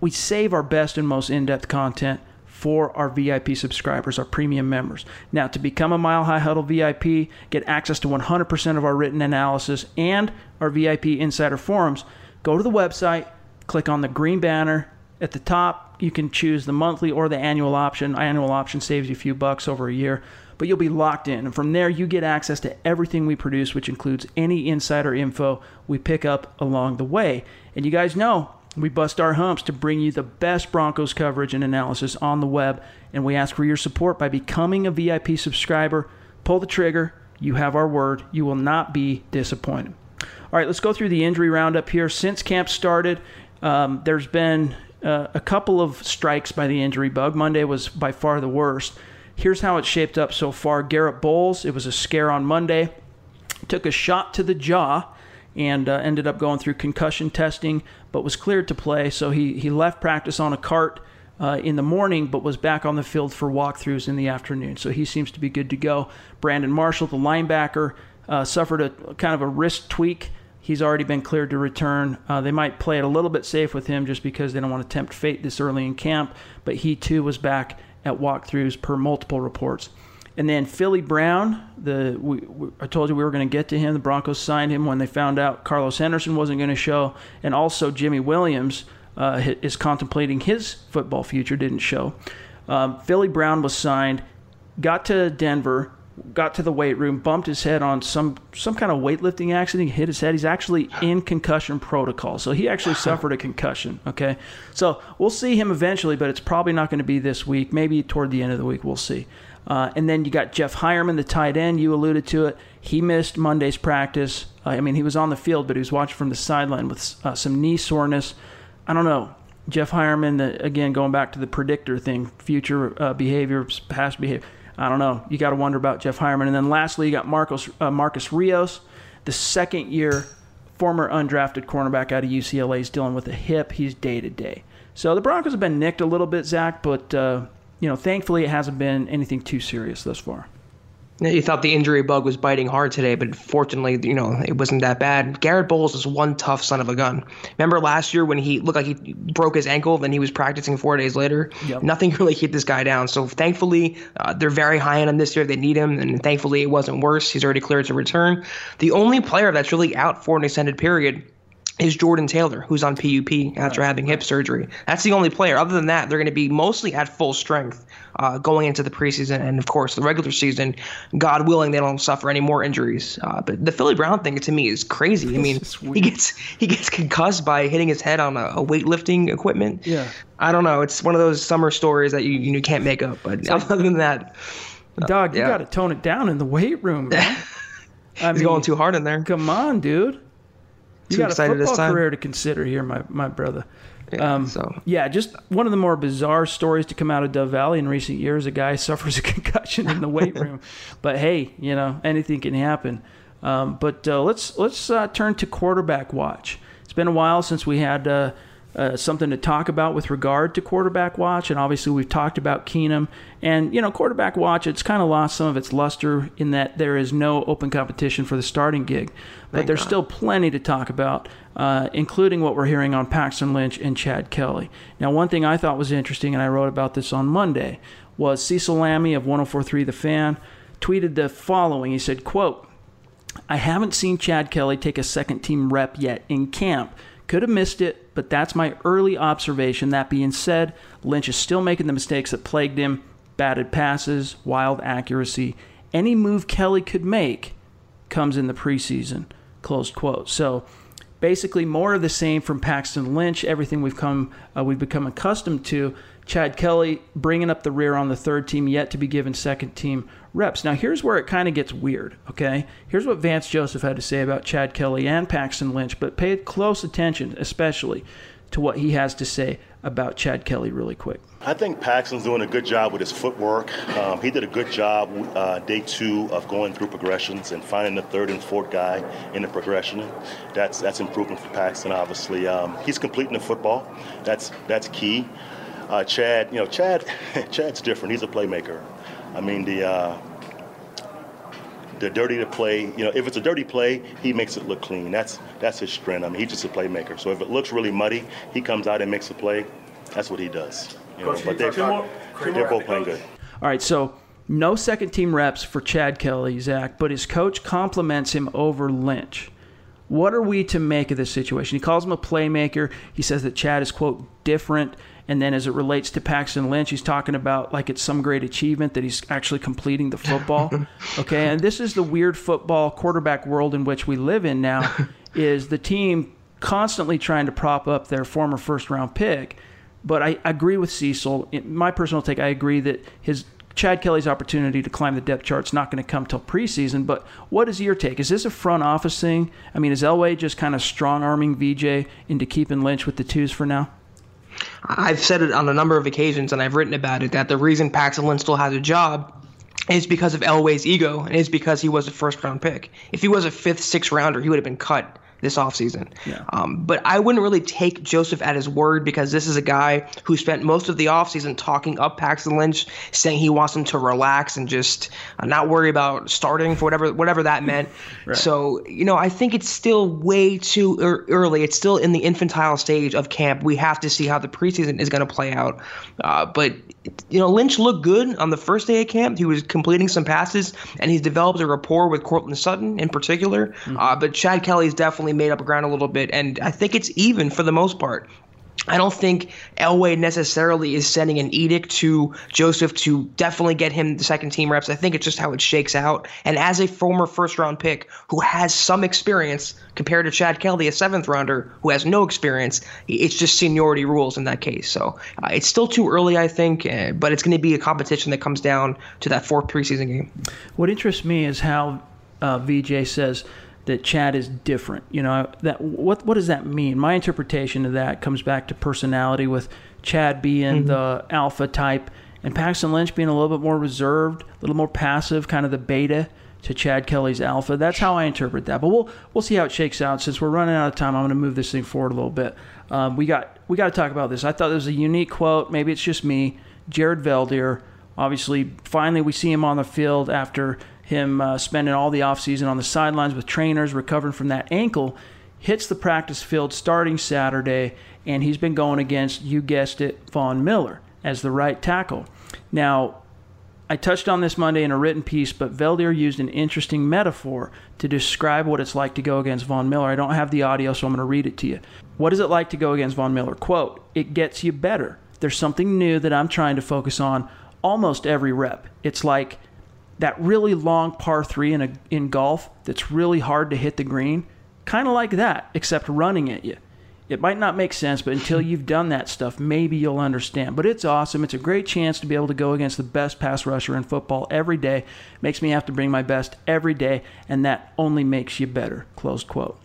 we save our best and most in depth content for our VIP subscribers, our premium members. Now, to become a Mile High Huddle VIP, get access to 100% of our written analysis and our VIP insider forums, go to the website, click on the green banner at the top. You can choose the monthly or the annual option. Annual option saves you a few bucks over a year, but you'll be locked in. And from there, you get access to everything we produce, which includes any insider info we pick up along the way. And you guys know we bust our humps to bring you the best Broncos coverage and analysis on the web, and we ask for your support by becoming a VIP subscriber. Pull the trigger. You have our word. You will not be disappointed. All right, let's go through the injury roundup here. Since camp started, um, there's been uh, a couple of strikes by the injury bug. Monday was by far the worst. Here's how it's shaped up so far. Garett Bolles, it was a scare on Monday, took a shot to the jaw and uh, ended up going through concussion testing, but was cleared to play. So he, he left practice on a cart uh, in the morning, but was back on the field for walkthroughs in the afternoon. So he seems to be good to go. Brandon Marshall, the linebacker, uh, suffered a kind of a wrist tweak. He's already been cleared to return. Uh, they might play it a little bit safe with him just because they don't want to tempt fate this early in camp, but he too was back at walkthroughs per multiple reports. And then Philly Brown, the we, we, I told you we were going to get to him. The Broncos signed him when they found out Carlos Henderson wasn't going to show, and also Jimmy Williams uh, is contemplating his football future. Didn't show. Um, Philly Brown was signed, got to Denver, got to the weight room, bumped his head on some some kind of weightlifting accident. Hit his head. He's actually in concussion protocol, so he actually suffered a concussion. Okay, so we'll see him eventually, but it's probably not going to be this week. Maybe toward the end of the week, we'll see. Uh, and then you got Jeff Heuerman, the tight end. You alluded to it. He missed Monday's practice. Uh, I mean, he was on the field, but he was watching from the sideline with uh, some knee soreness. I don't know. Jeff Heuerman, the, again, going back to the predictor thing, future uh, behavior, past behavior. I don't know. You got to wonder about Jeff Heuerman. And then lastly, you got Marcos, uh, Marcus Rios, the second year former undrafted cornerback out of UCLA is dealing with a hip. He's day to day. So the Broncos have been nicked a little bit, Zack, but uh, you know, thankfully it hasn't been anything too serious thus far. You thought the injury bug was biting hard today, but fortunately, you know, it wasn't that bad. Garett Bolles is one tough son of a gun. Remember last year when he looked like he broke his ankle, then he was practicing four days later? Yep. Nothing really hit this guy down. So thankfully, uh, they're very high on him this year. They need him, and thankfully it wasn't worse. He's already cleared to return. The only player that's really out for an extended period is Jordan Taylor, who's on PUP after right. having hip surgery. That's the only player. Other than that, they're going to be mostly at full strength uh, going into the preseason and, of course, the regular season. God willing, they don't suffer any more injuries. Uh, but the Philly Brown thing to me is crazy. I mean, he gets he gets concussed by hitting his head on a, a, weightlifting equipment. Yeah, I don't know. It's one of those summer stories that you you can't make up. But other than that, dog, you yeah. got to tone it down in the weight room. Man. I He's mean, going too hard in there. Come on, dude. You got a football career to consider here, my my brother. Yeah, um, so yeah, just one of the more bizarre stories to come out of Dove Valley in recent years. A guy suffers a concussion in the weight room, but hey, you know anything can happen. Um, but uh, let's let's uh, turn to quarterback watch. It's been a while since we had uh, uh, something to talk about with regard to quarterback watch. And obviously, we've talked about Keenum. And, you know, quarterback watch, it's kind of lost some of its luster in that there is no open competition for the starting gig. But Thank there's God. still plenty to talk about, uh, including what we're hearing on Paxton Lynch and Chad Kelly. Now, one thing I thought was interesting, and I wrote about this on Monday, was Cecil Lammey of 1043 The Fan tweeted the following. He said, quote, I haven't seen Chad Kelly take a second team rep yet in camp could have missed it, but that's my early observation. That being said, Lynch is still making the mistakes that plagued him batted passes, wild accuracy. Any move Kelly could make comes in the preseason. Closed quote. So basically, more of the same from Paxton Lynch. Everything we've come uh, we've become accustomed to. Chad Kelly bringing up the rear on the third team, yet to be given second team reps. Now, here's where it kind of gets weird, okay? Here's what Vance Joseph had to say about Chad Kelly and Paxton Lynch, but pay close attention, especially to what he has to say about Chad Kelly really quick. I think Paxton's doing a good job with his footwork. Um, he did a good job uh, day two of going through progressions and finding the third and fourth guy in the progression. That's that's improvement for Paxton. Obviously, um, he's completing the football. That's that's key. Uh, Chad, you know, Chad, Chad's different. He's a playmaker. I mean, the uh, the dirty to play. You know, if it's a dirty play, he makes it look clean. That's that's his strength. I mean, he's just a playmaker. So if it looks really muddy, he comes out and makes a play. That's what he does. You know, but they, they're both playing good. All right, so no second team reps for Chad Kelly, Zack, but his coach compliments him over Lynch. What are we to make of this situation? He calls him a playmaker. He says that Chad is, quote, different and then as it relates to Paxton Lynch, he's talking about like it's some great achievement that he's actually completing the football. okay, and this is the weird football quarterback world in which we live in now. is the team constantly trying to prop up their former first round pick? But I agree with Cecil. In my personal take, I agree that his Chad Kelly's opportunity to climb the depth chart's not going to come till preseason. But what is your take? Is this a front office thing? I mean, is Elway just kind of strong arming VJ into keeping Lynch with the twos for now? I've said it on a number of occasions, and I've written about it that the reason Lynch still has a job is because of Elway's ego, and is because he was a first round pick. If he was a fifth, sixth rounder, he would have been cut this offseason. Yeah. Um, but I wouldn't really take Joseph at his word because this is a guy who spent most of the offseason talking up Paxton Lynch, saying he wants him to relax and just uh, not worry about starting for whatever whatever that meant. right. So, you know, I think it's still way too er- early. It's still in the infantile stage of camp. We have to see how the preseason is going to play out. Uh, but you know, Lynch looked good on the first day of camp. He was completing some passes, and he's developed a rapport with Courtland Sutton in particular. Mm-hmm. Uh, but Chad Kelly's definitely made up ground a little bit, and I think it's even for the most part. I don't think Elway necessarily is sending an edict to Joseph to definitely get him the second team reps. I think it's just how it shakes out. And as a former first round pick who has some experience compared to Chad Kelly, a seventh rounder who has no experience, it's just seniority rules in that case. So uh, it's still too early, I think, uh, but it's going to be a competition that comes down to that fourth preseason game. What interests me is how uh, VJ says that Chad is different. You know, that what what does that mean? My interpretation of that comes back to personality with Chad being mm-hmm. the alpha type and Paxton Lynch being a little bit more reserved, a little more passive, kind of the beta to Chad Kelly's alpha. That's how I interpret that. But we'll we'll see how it shakes out. Since we're running out of time, I'm going to move this thing forward a little bit. Um, we got we got to talk about this. I thought there was a unique quote. Maybe it's just me. Jared Veldheer. Obviously, finally we see him on the field after him uh, spending all the offseason on the sidelines with trainers, recovering from that ankle, hits the practice field starting Saturday, and he's been going against, you guessed it, Von Miller as the right tackle. Now, I touched on this Monday in a written piece, but Veldheer used an interesting metaphor to describe what it's like to go against Von Miller. I don't have the audio, so I'm going to read it to you. What is it like to go against Von Miller? Quote, it gets you better. There's something new that I'm trying to focus on almost every rep. It's like that really long par three in a, in golf that's really hard to hit the green, kind of like that, except running at you. It might not make sense, but until you've done that stuff, maybe you'll understand. But it's awesome. It's a great chance to be able to go against the best pass rusher in football every day. Makes me have to bring my best every day, and that only makes you better. Close quote.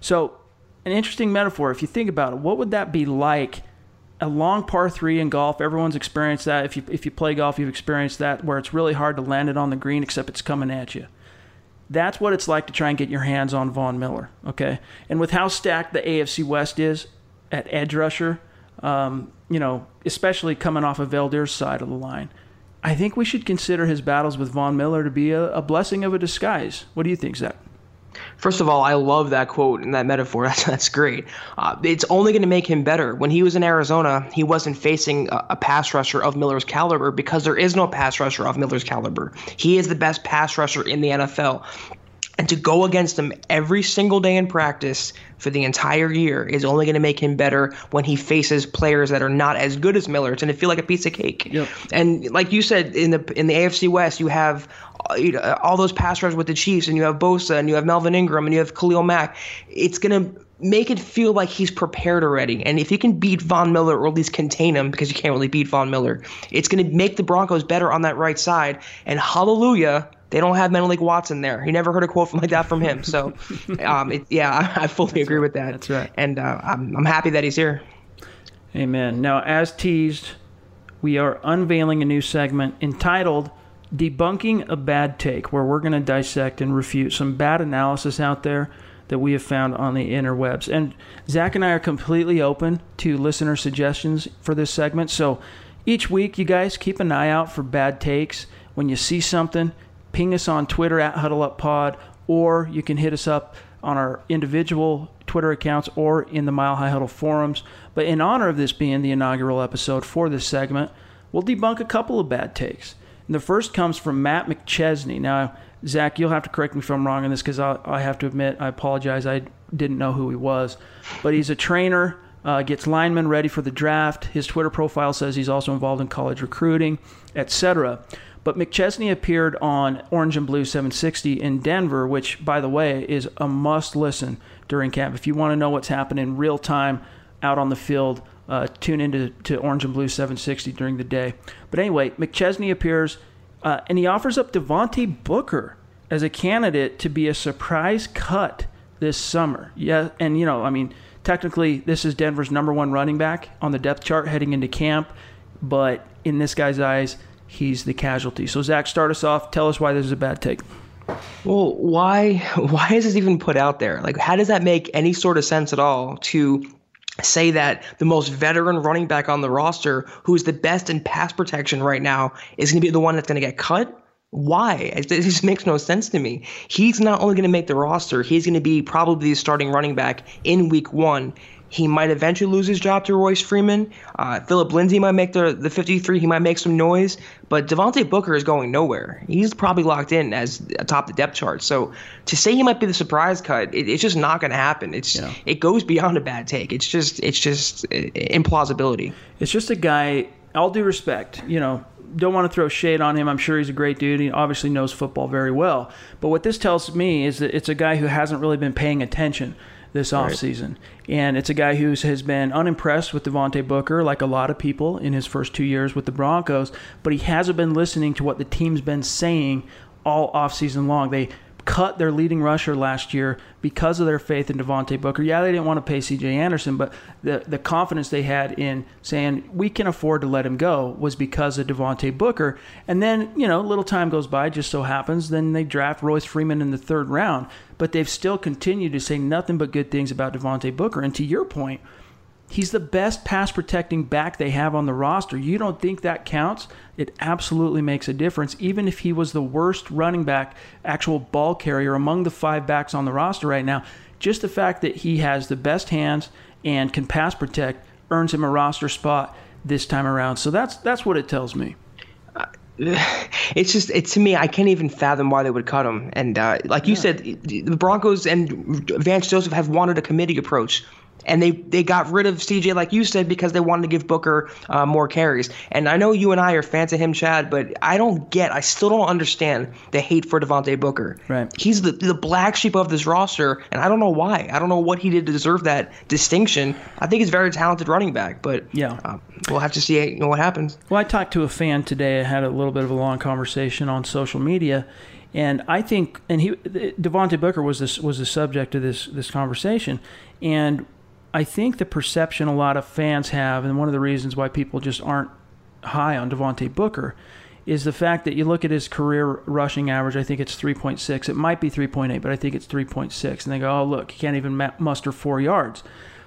So, an interesting metaphor. If you think about it, what would that be like a long par three in golf. Everyone's experienced that. If you if you play golf, you've experienced that where it's really hard to land it on the green, except it's coming at you. That's what it's like to try and get your hands on Von Miller. Okay, and with how stacked the AFC West is at edge rusher, um, you know, especially coming off of Veldheer's side of the line, I think we should consider his battles with Von Miller to be a, a blessing of a disguise. What do you think, Zack? First of all, I love that quote and that metaphor. That's, that's great. Uh, it's only going to make him better. When he was in Arizona, he wasn't facing a, a, pass rusher of Miller's caliber because there is no pass rusher of Miller's caliber. He is the best pass rusher in the NFL. And to go against him every single day in practice for the entire year is only going to make him better when he faces players that are not as good as Miller. It's going to feel like a piece of cake. Yep. And like you said, in the in the AFC West, you have you know, all those pass rushers with the Chiefs, and you have Bosa, and you have Melvin Ingram, and you have Khalil Mack. It's going to make it feel like he's prepared already. And if you can beat Von Miller or at least contain him, because you can't really beat Von Miller, it's going to make the Broncos better on that right side. And hallelujah, they don't have Menelik Watson there. You never heard a quote from like that from him. So, um, it, yeah, I, I fully That's agree right. with that. That's right. And uh, I'm, I'm happy that he's here. Amen. Now, as teased, we are unveiling a new segment entitled Debunking a Bad Take, where we're going to dissect and refute some bad analysis out there that we have found on the interwebs. And Zack and I are completely open to listener suggestions for this segment. So each week, you guys keep an eye out for bad takes. When you see something, ping us on Twitter at HuddleUpPod, or you can hit us up on our individual Twitter accounts or in the Mile High Huddle forums. But in honor of this being the inaugural episode for this segment, we'll debunk a couple of bad takes. And the first comes from Matt McChesney. Now, Zack, you'll have to correct me if I'm wrong on this because I, have to admit, I apologize. I didn't know who he was. But he's a trainer, uh, gets linemen ready for the draft. His Twitter profile says he's also involved in college recruiting, etc. But McChesney appeared on Orange and Blue 760 in Denver, which, by the way, is a must listen during camp. If you want to know what's happening real time out on the field, uh, tune into to Orange and Blue 760 during the day. But anyway, McChesney appears Uh, and he offers up Devontae Booker as a candidate to be a surprise cut this summer. Yeah, and you know, I mean, technically, this is Denver's number one running back on the depth chart heading into camp, but in this guy's eyes, he's the casualty. So, Zack, start us off. Tell us why this is a bad take. Well, why why is this even put out there? Like, how does that make any sort of sense at all to say that the most veteran running back on the roster, who is the best in pass protection right now, is going to be the one that's going to get cut? Why? It just makes no sense to me. He's not only going to make the roster, he's going to be probably the starting running back in week one. He might eventually lose his job to Royce Freeman. Uh, Phillip Lindsay might make the, the 53. He might make some noise. But Devontae Booker is going nowhere. He's probably locked in as atop the depth chart. So to say he might be the surprise cut, it, it's just not going to happen. It's yeah. It goes beyond a bad take. It's just it's just uh, implausibility. It's just a guy, all due respect, you know, don't want to throw shade on him. I'm sure he's a great dude. He obviously knows football very well. But what this tells me is that it's a guy who hasn't really been paying attention this offseason. Right. And it's a guy who has been unimpressed with Devontae Booker, like a lot of people in his first two years with the Broncos, but he hasn't been listening to what the team's been saying all offseason long. They cut their leading rusher last year because of their faith in Devontae Booker. Yeah, they didn't want to pay C.J. Anderson, but the the confidence they had in saying we can afford to let him go was because of Devontae Booker. And then you know, little time goes by, just so happens, then they draft Royce Freeman in the third round. But they've still continued to say nothing but good things about Devontae Booker. And to your point. He's the best pass protecting back they have on the roster. You don't think that counts? It absolutely makes a difference. Even if he was the worst running back, actual ball carrier among the five backs on the roster right now, just the fact that he has the best hands and can pass protect earns him a roster spot this time around. So that's that's what it tells me. it's just it's to me I can't even fathom why they would cut him. And uh, like you yeah. said, the Broncos and Vance Joseph have wanted a committee approach and they they got rid of CJ like you said because they wanted to give Booker uh, more carries. And I know you and I are fans of him, Chad, but I don't get, I still don't understand the hate for Devontae Booker. Right. He's the the black sheep of this roster, and I don't know why. I don't know what he did to deserve that distinction. I think he's a very talented running back, but yeah, uh, we'll have to see you know, what happens. Well, I talked to a fan today. I had a little bit of a long conversation on social media. And I think, and he, Devontae Booker was this was the subject of this this conversation, and I think the perception a lot of fans have, and one of the reasons why people just aren't high on Devontae Booker, is the fact that you look at his career rushing average. I think it's 3.6. It might be 3.8, but I think it's 3.6. And they go, oh, look, he can't even muster four yards.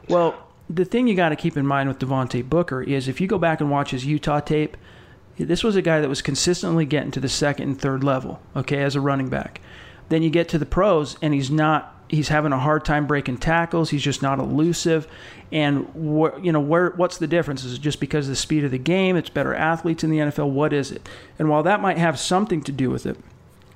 Well, the thing you got to keep in mind with Devontae Booker is if you go back and watch his Utah tape, this was a guy that was consistently getting to the second and third level, okay, as a running back. Then you get to the pros, and he's not he's having a hard time breaking tackles. He's just not elusive. And wh- you know where what's the difference? Is it just because of the speed of the game? It's better athletes in the NFL. What is it? And while that might have something to do with it,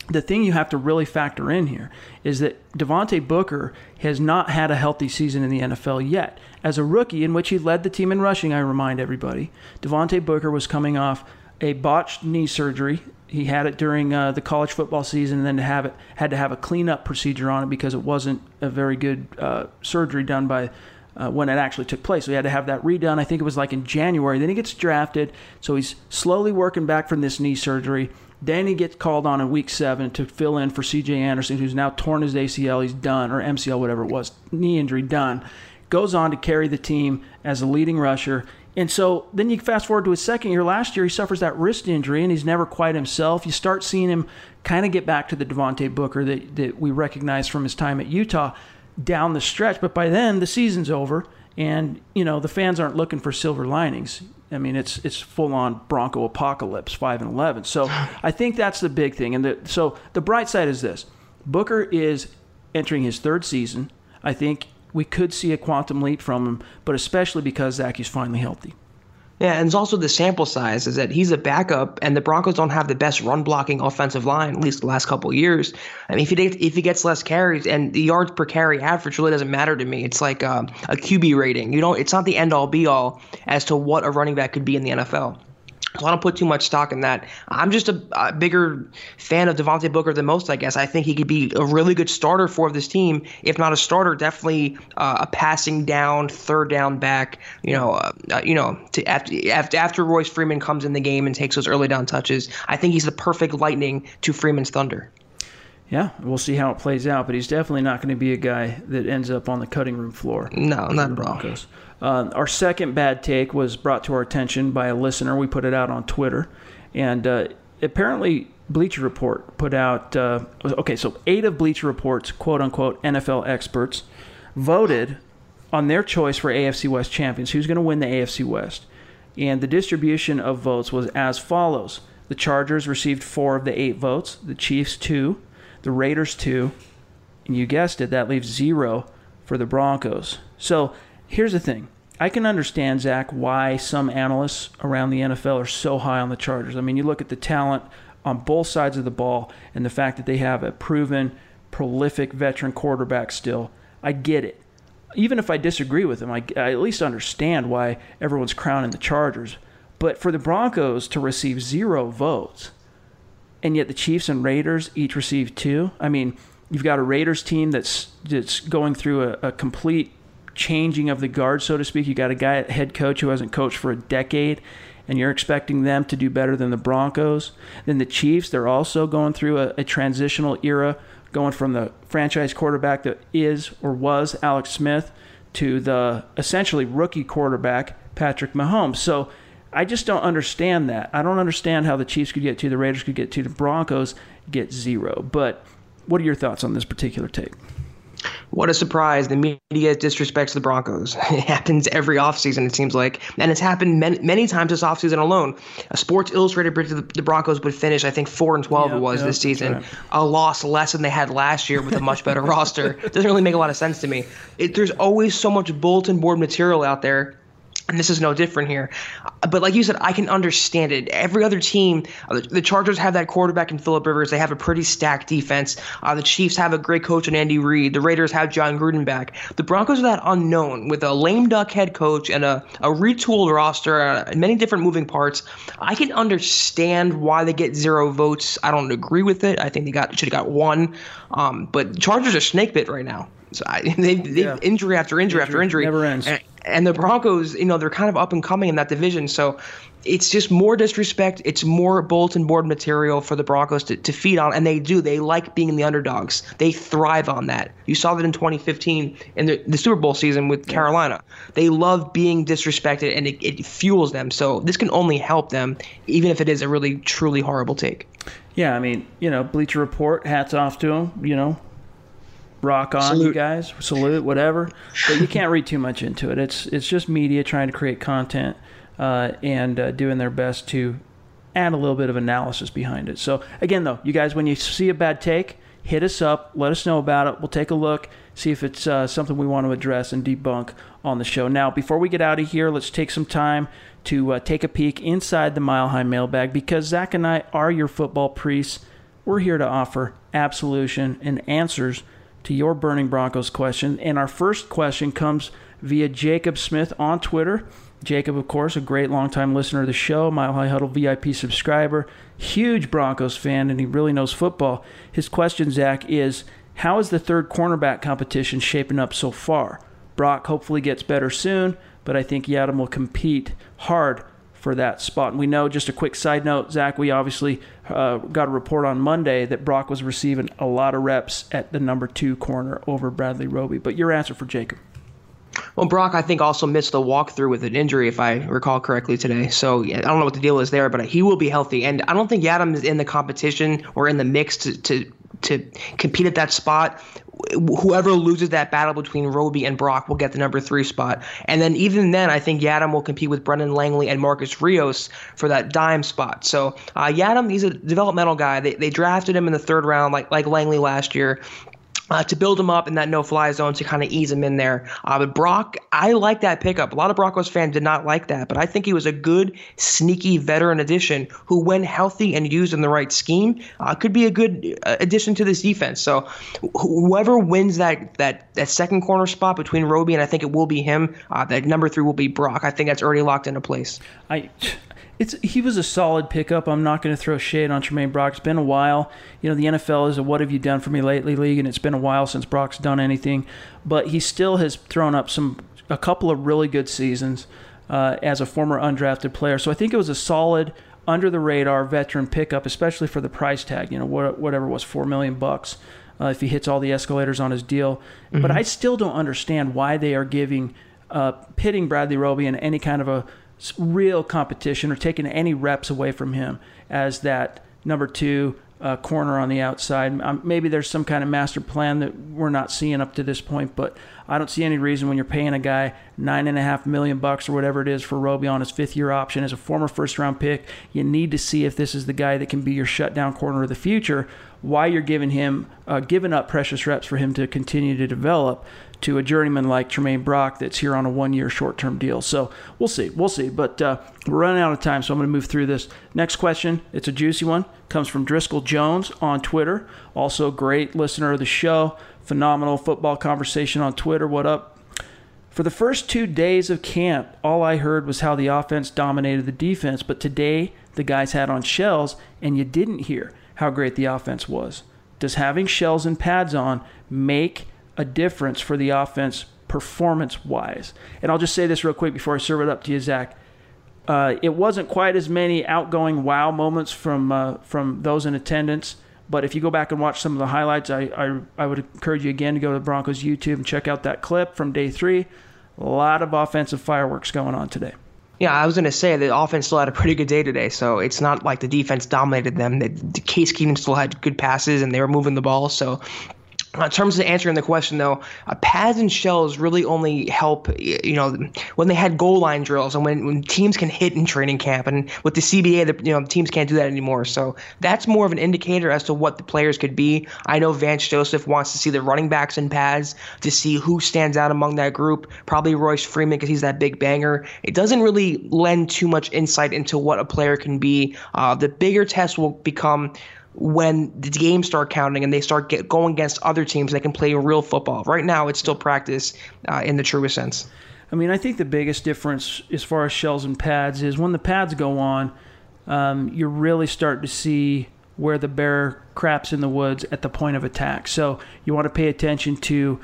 the thing you have to really factor in here is that Devontae Booker has not had a healthy season in the NFL yet. As a rookie, in which he led the team in rushing, I remind everybody, Devontae Booker was coming off a botched knee surgery he had it during uh, the college football season, and then to have it had to have a cleanup procedure on it because it wasn't a very good uh, surgery done by uh, when it actually took place. So he had to have that redone. I think it was like in January. Then he gets drafted, so he's slowly working back from this knee surgery. Then he gets called on in week seven to fill in for C.J. Anderson, who's now torn his ACL. He's done, or MCL, whatever it was, knee injury done. Goes on to carry the team as a leading rusher. And so then you fast forward to his second year. Last year, he suffers that wrist injury and he's never quite himself. You start seeing him kind of get back to the Devontae Booker that, that we recognize from his time at Utah down the stretch. But by then, the season's over and, you know, the fans aren't looking for silver linings. I mean, it's it's full on Bronco apocalypse, five and eleven. So I think that's the big thing. And the, so the bright side is this: Booker is entering his third season. I think we could see a quantum leap from him, but especially because Zack is finally healthy. Yeah, and it's also the sample size is that he's a backup, and the Broncos don't have the best run blocking offensive line, at least the last couple years. I mean, if he gets, if he gets less carries, and the yards per carry average really doesn't matter to me. It's like uh, a, a QB rating. You know, it's not the end all be all as to what a running back could be in the NFL. So I don't put too much stock in that. I'm just a, a, bigger fan of Devontae Booker than most, I guess. I think he could be a really good starter for this team. If not a starter, definitely uh, a passing down, third down back. You know, uh, uh, you know, to, after, after after Royce Freeman comes in the game and takes those early down touches, I think he's the perfect lightning to Freeman's thunder. Yeah, we'll see how it plays out, but he's definitely not going to be a guy that ends up on the cutting room floor. No, not at all. Uh, our second bad take was brought to our attention by a listener. We put it out on Twitter, and uh, apparently Bleacher Report put out. Uh, okay, so eight of Bleacher Report's quote unquote NFL experts voted on their choice for AFC West champions. Who's going to win the AFC West? And the distribution of votes was as follows: the Chargers received four of the eight votes, the Chiefs two the Raiders two, and you guessed it, that leaves zero for the Broncos. So here's the thing. I can understand, Zack, why some analysts around the NFL are so high on the Chargers. I mean, you look at the talent on both sides of the ball and the fact that they have a proven, prolific veteran quarterback still. I get it. Even if I disagree with them, I, I at least understand why everyone's crowning the Chargers. But for the Broncos to receive zero votes, and yet the Chiefs and Raiders each received two. I mean, you've got a Raiders team that's that's going through a, a complete changing of the guard, so to speak. You got a guy head coach who hasn't coached for a decade, and you're expecting them to do better than the Broncos. Then the Chiefs, they're also going through a, a transitional era, going from the franchise quarterback that is or was Alex Smith to the essentially rookie quarterback Patrick Mahomes. So I just don't understand that. I don't understand how the Chiefs could get to the Raiders could get to the Broncos get zero. But what are your thoughts on this particular take? What a surprise. The media disrespects the Broncos. It happens every offseason, it seems like. And it's happened many, many times this offseason alone. A Sports Illustrated predicted the Broncos would finish, I think, 4 and 12 yep, it was yep, this season. Right. A loss less than they had last year with a much better roster. Doesn't really make a lot of sense to me. It, there's always so much bulletin board material out there and this is no different here. But like you said, I can understand it. Every other team, uh, the Chargers have that quarterback in Philip Rivers. They have a pretty stacked defense. Uh, the Chiefs have a great coach in Andy Reid. The Raiders have Jon Gruden back. The Broncos are that unknown with a lame duck head coach and a, a retooled roster uh, and many different moving parts. I can understand why they get zero votes. I don't agree with it. I think they got should have got one. Um, but Chargers are snake bit right now. So I, they, they yeah. injury after injury, injury, after injury never ends. And, and the Broncos, you know, they're kind of up and coming in that division. So it's just more disrespect. It's more bulletin board material for the Broncos to, to feed on. And they do. They like being the underdogs. They thrive on that. You saw that in 2015 in the, the Super Bowl season with yeah. Carolina. They love being disrespected and it, it fuels them. So this can only help them, even if it is a really, truly horrible take. Yeah, I mean, you know, Bleacher Report, hats off to them. You know, rock on, Salute. you guys. Salute, whatever. But you can't read too much into it. It's it's just media trying to create content uh, and uh, doing their best to add a little bit of analysis behind it. So again, though, you guys, when you see a bad take, hit us up. Let us know about it. We'll take a look, see if it's uh, something we want to address and debunk on the show. Now, before we get out of here, let's take some time to uh, take a peek inside the Mile High mailbag because Zack and I are your football priests. We're here to offer absolution and answers to your Burning Broncos question. And our first question comes via Jacob Smith on Twitter. Jacob, of course, a great longtime listener of the show, Mile High Huddle VIP subscriber, huge Broncos fan, and he really knows football. His question, Zack, is How is the third cornerback competition shaping up so far? Brock hopefully gets better soon, but I think Yiadom will compete hard for that spot. And we know, just a quick side note, Zack, we obviously uh, got a report on Monday that Brock was receiving a lot of reps at the number two corner over Bradley Roby. But your answer for Jacob. Well, Brock, I think also missed the walkthrough with an injury, if I recall correctly today. So I don't know what the deal is there, but he will be healthy. And I don't think Yiadom is in the competition or in the mix to, to to compete at that spot whoever loses that battle between Roby and Brock will get the number three spot. And then even then, I think Yiadom will compete with Brendan Langley and Marcus Rios for that dime spot. So uh, Yiadom, he's a developmental guy. They, they drafted him in the third round, like like Langley last year uh, to build him up in that no fly zone to kind of ease him in there. Uh, but Brock, I like that pickup. A lot of Broncos fans did not like that, but I think he was a good, sneaky veteran addition who, when healthy and used in the right scheme, uh, could be a good uh, addition to this defense. So whoever wins that that that second corner spot between Roby and I think it will be him, uh, that number three will be Brock. I think that's already locked into place. I it's he was a solid pickup. I'm not going to throw shade on Tremaine Brock. It's been a while. You know, the NFL is a "What have you done for me lately?" league, and it's been a while since Brock's done anything. But he still has thrown up some a couple of really good seasons uh, as a former undrafted player. So I think it was a solid, under the radar veteran pickup, especially for the price tag. You know, whatever was four million bucks. Uh, if he hits all the escalators on his deal, mm-hmm. but I still don't understand why they are giving uh, pitting Bradley Roby in any kind of a real competition or taking any reps away from him as that number two uh, corner on the outside. Um, maybe there's some kind of master plan that we're not seeing up to this point, but I don't see any reason when you're paying a guy nine and a half million bucks or whatever it is for Roby on his fifth year option as a former first round pick. You need to see if this is the guy that can be your shutdown corner of the future. Why you're giving him, uh, giving up precious reps for him to continue to develop to a journeyman like Tremaine Brock that's here on a one year short term deal. So we'll see. We'll see. But uh, we're running out of time, so I'm going to move through this. Next question. It's a juicy one. Comes from Driscoll Jones on Twitter. Also, great listener of the show. Phenomenal football conversation on Twitter. What up? For the first two days of camp, all I heard was how the offense dominated the defense. But today, the guys had on shells, and you didn't hear how great the offense was. Does having shells and pads on make a difference for the offense performance wise. And I'll just say this real quick before I serve it up to you, Zack. Uh, it wasn't quite as many outgoing wow moments from uh, from those in attendance. But if you go back and watch some of the highlights, I, I, I would encourage you again to go to Broncos YouTube and check out that clip from day three. A lot of offensive fireworks going on today. Yeah, I was going to say the offense still had a pretty good day today, so it's not like the defense dominated them. The, the Case Keenum still had good passes and they were moving the ball, so in terms of answering the question, though, uh, pads and shells really only help, you know, when they had goal line drills and when, when teams can hit in training camp. And with the CBA, the, you know, teams can't do that anymore. So that's more of an indicator as to what the players could be. I know Vance Joseph wants to see the running backs in pads to see who stands out among that group. Probably Royce Freeman because he's that big banger. It doesn't really lend too much insight into what a player can be. Uh, the bigger test will become when the games start counting and they start get, going against other teams, they can play real football. Right now, it's still practice uh, in the truest sense. I mean, I think the biggest difference as far as shells and pads is when the pads go on, um, you really start to see where the bear craps in the woods at the point of attack. So you want to pay attention to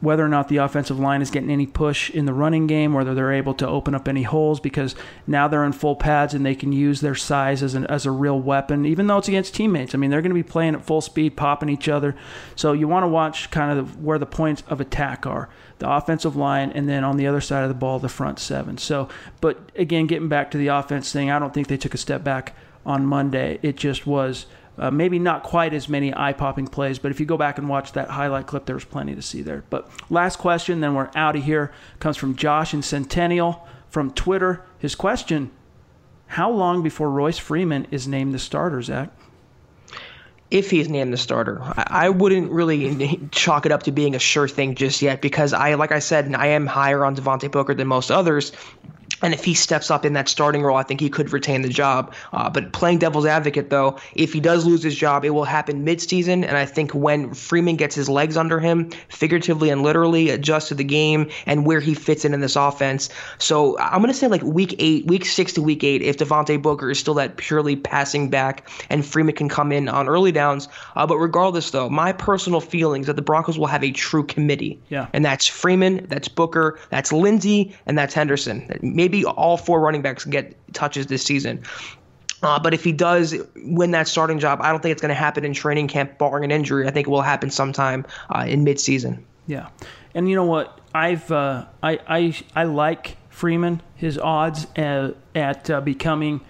whether or not the offensive line is getting any push in the running game, whether they're able to open up any holes, because now they're in full pads and they can use their size as, an, as a real weapon, even though it's against teammates. I mean, they're going to be playing at full speed, popping each other. So you want to watch kind of where the points of attack are the offensive line, and then on the other side of the ball, the front seven. So, but again, getting back to the offense thing, I don't think they took a step back on Monday. It just was uh, maybe not quite as many eye popping plays, but if you go back and watch that highlight clip, there was plenty to see there. But last question, then we're out of here, comes from Josh in Centennial from Twitter. His question How long before Royce Freeman is named the starter, Zack? if he's named the starter. I wouldn't really chalk it up to being a sure thing just yet because I, like I said, I am higher on Devontae Booker than most others. And if he steps up in that starting role, I think he could retain the job. Uh, but playing devil's advocate, though, if he does lose his job, it will happen midseason. And I think when Freeman gets his legs under him, figuratively and literally, adjust to the game and where he fits in in this offense. So I'm going to say like week eight, week six to week eight, if Devontae Booker is still that purely passing back and Freeman can come in on early downs. Uh, but regardless, though, my personal feelings that the Broncos will have a true committee. Yeah. And that's Freeman, that's Booker, that's Lindsay, and that's Henderson. Maybe maybe all four running backs get touches this season. Uh, but if he does win that starting job, I don't think it's going to happen in training camp, barring an injury. I think it will happen sometime uh, in midseason. Yeah, and you know what? I've uh, I, I I like Freeman. His odds at, at uh, becoming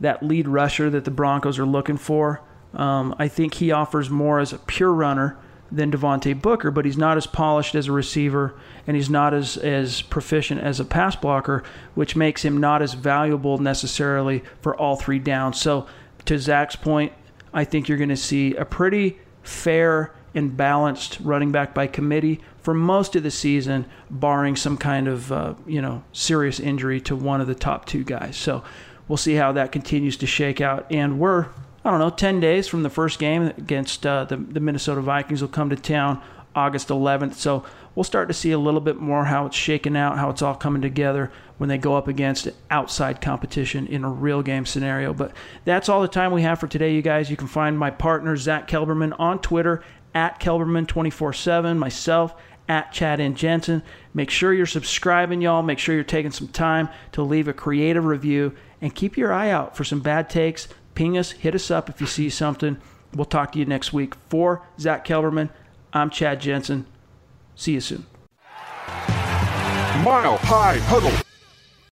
that lead rusher that the Broncos are looking for. Um, I think he offers more as a pure runner than Devontae Booker, but he's not as polished as a receiver and he's not as, as proficient as a pass blocker, which makes him not as valuable necessarily for all three downs. So, to Zack's point, I think you're going to see a pretty fair and balanced running back by committee for most of the season, barring some kind of uh, you know serious injury to one of the top two guys. So we'll see how that continues to shake out. And we're I don't know, 10 days from the first game against uh, the, the Minnesota Vikings will come to town August 11th. So we'll start to see a little bit more how it's shaking out, how it's all coming together when they go up against outside competition in a real game scenario. But that's all the time we have for today, you guys. You can find my partner, Zack Kelberman, on Twitter at Kelberman247, myself at Chad and Jensen. Make sure you're subscribing, y'all. Make sure you're taking some time to leave a creative review and keep your eye out for some bad takes. Ping us, hit us up if you see something. We'll talk to you next week. For Zack Kelberman, I'm Chad Jensen. See you soon. Mile High Huddle.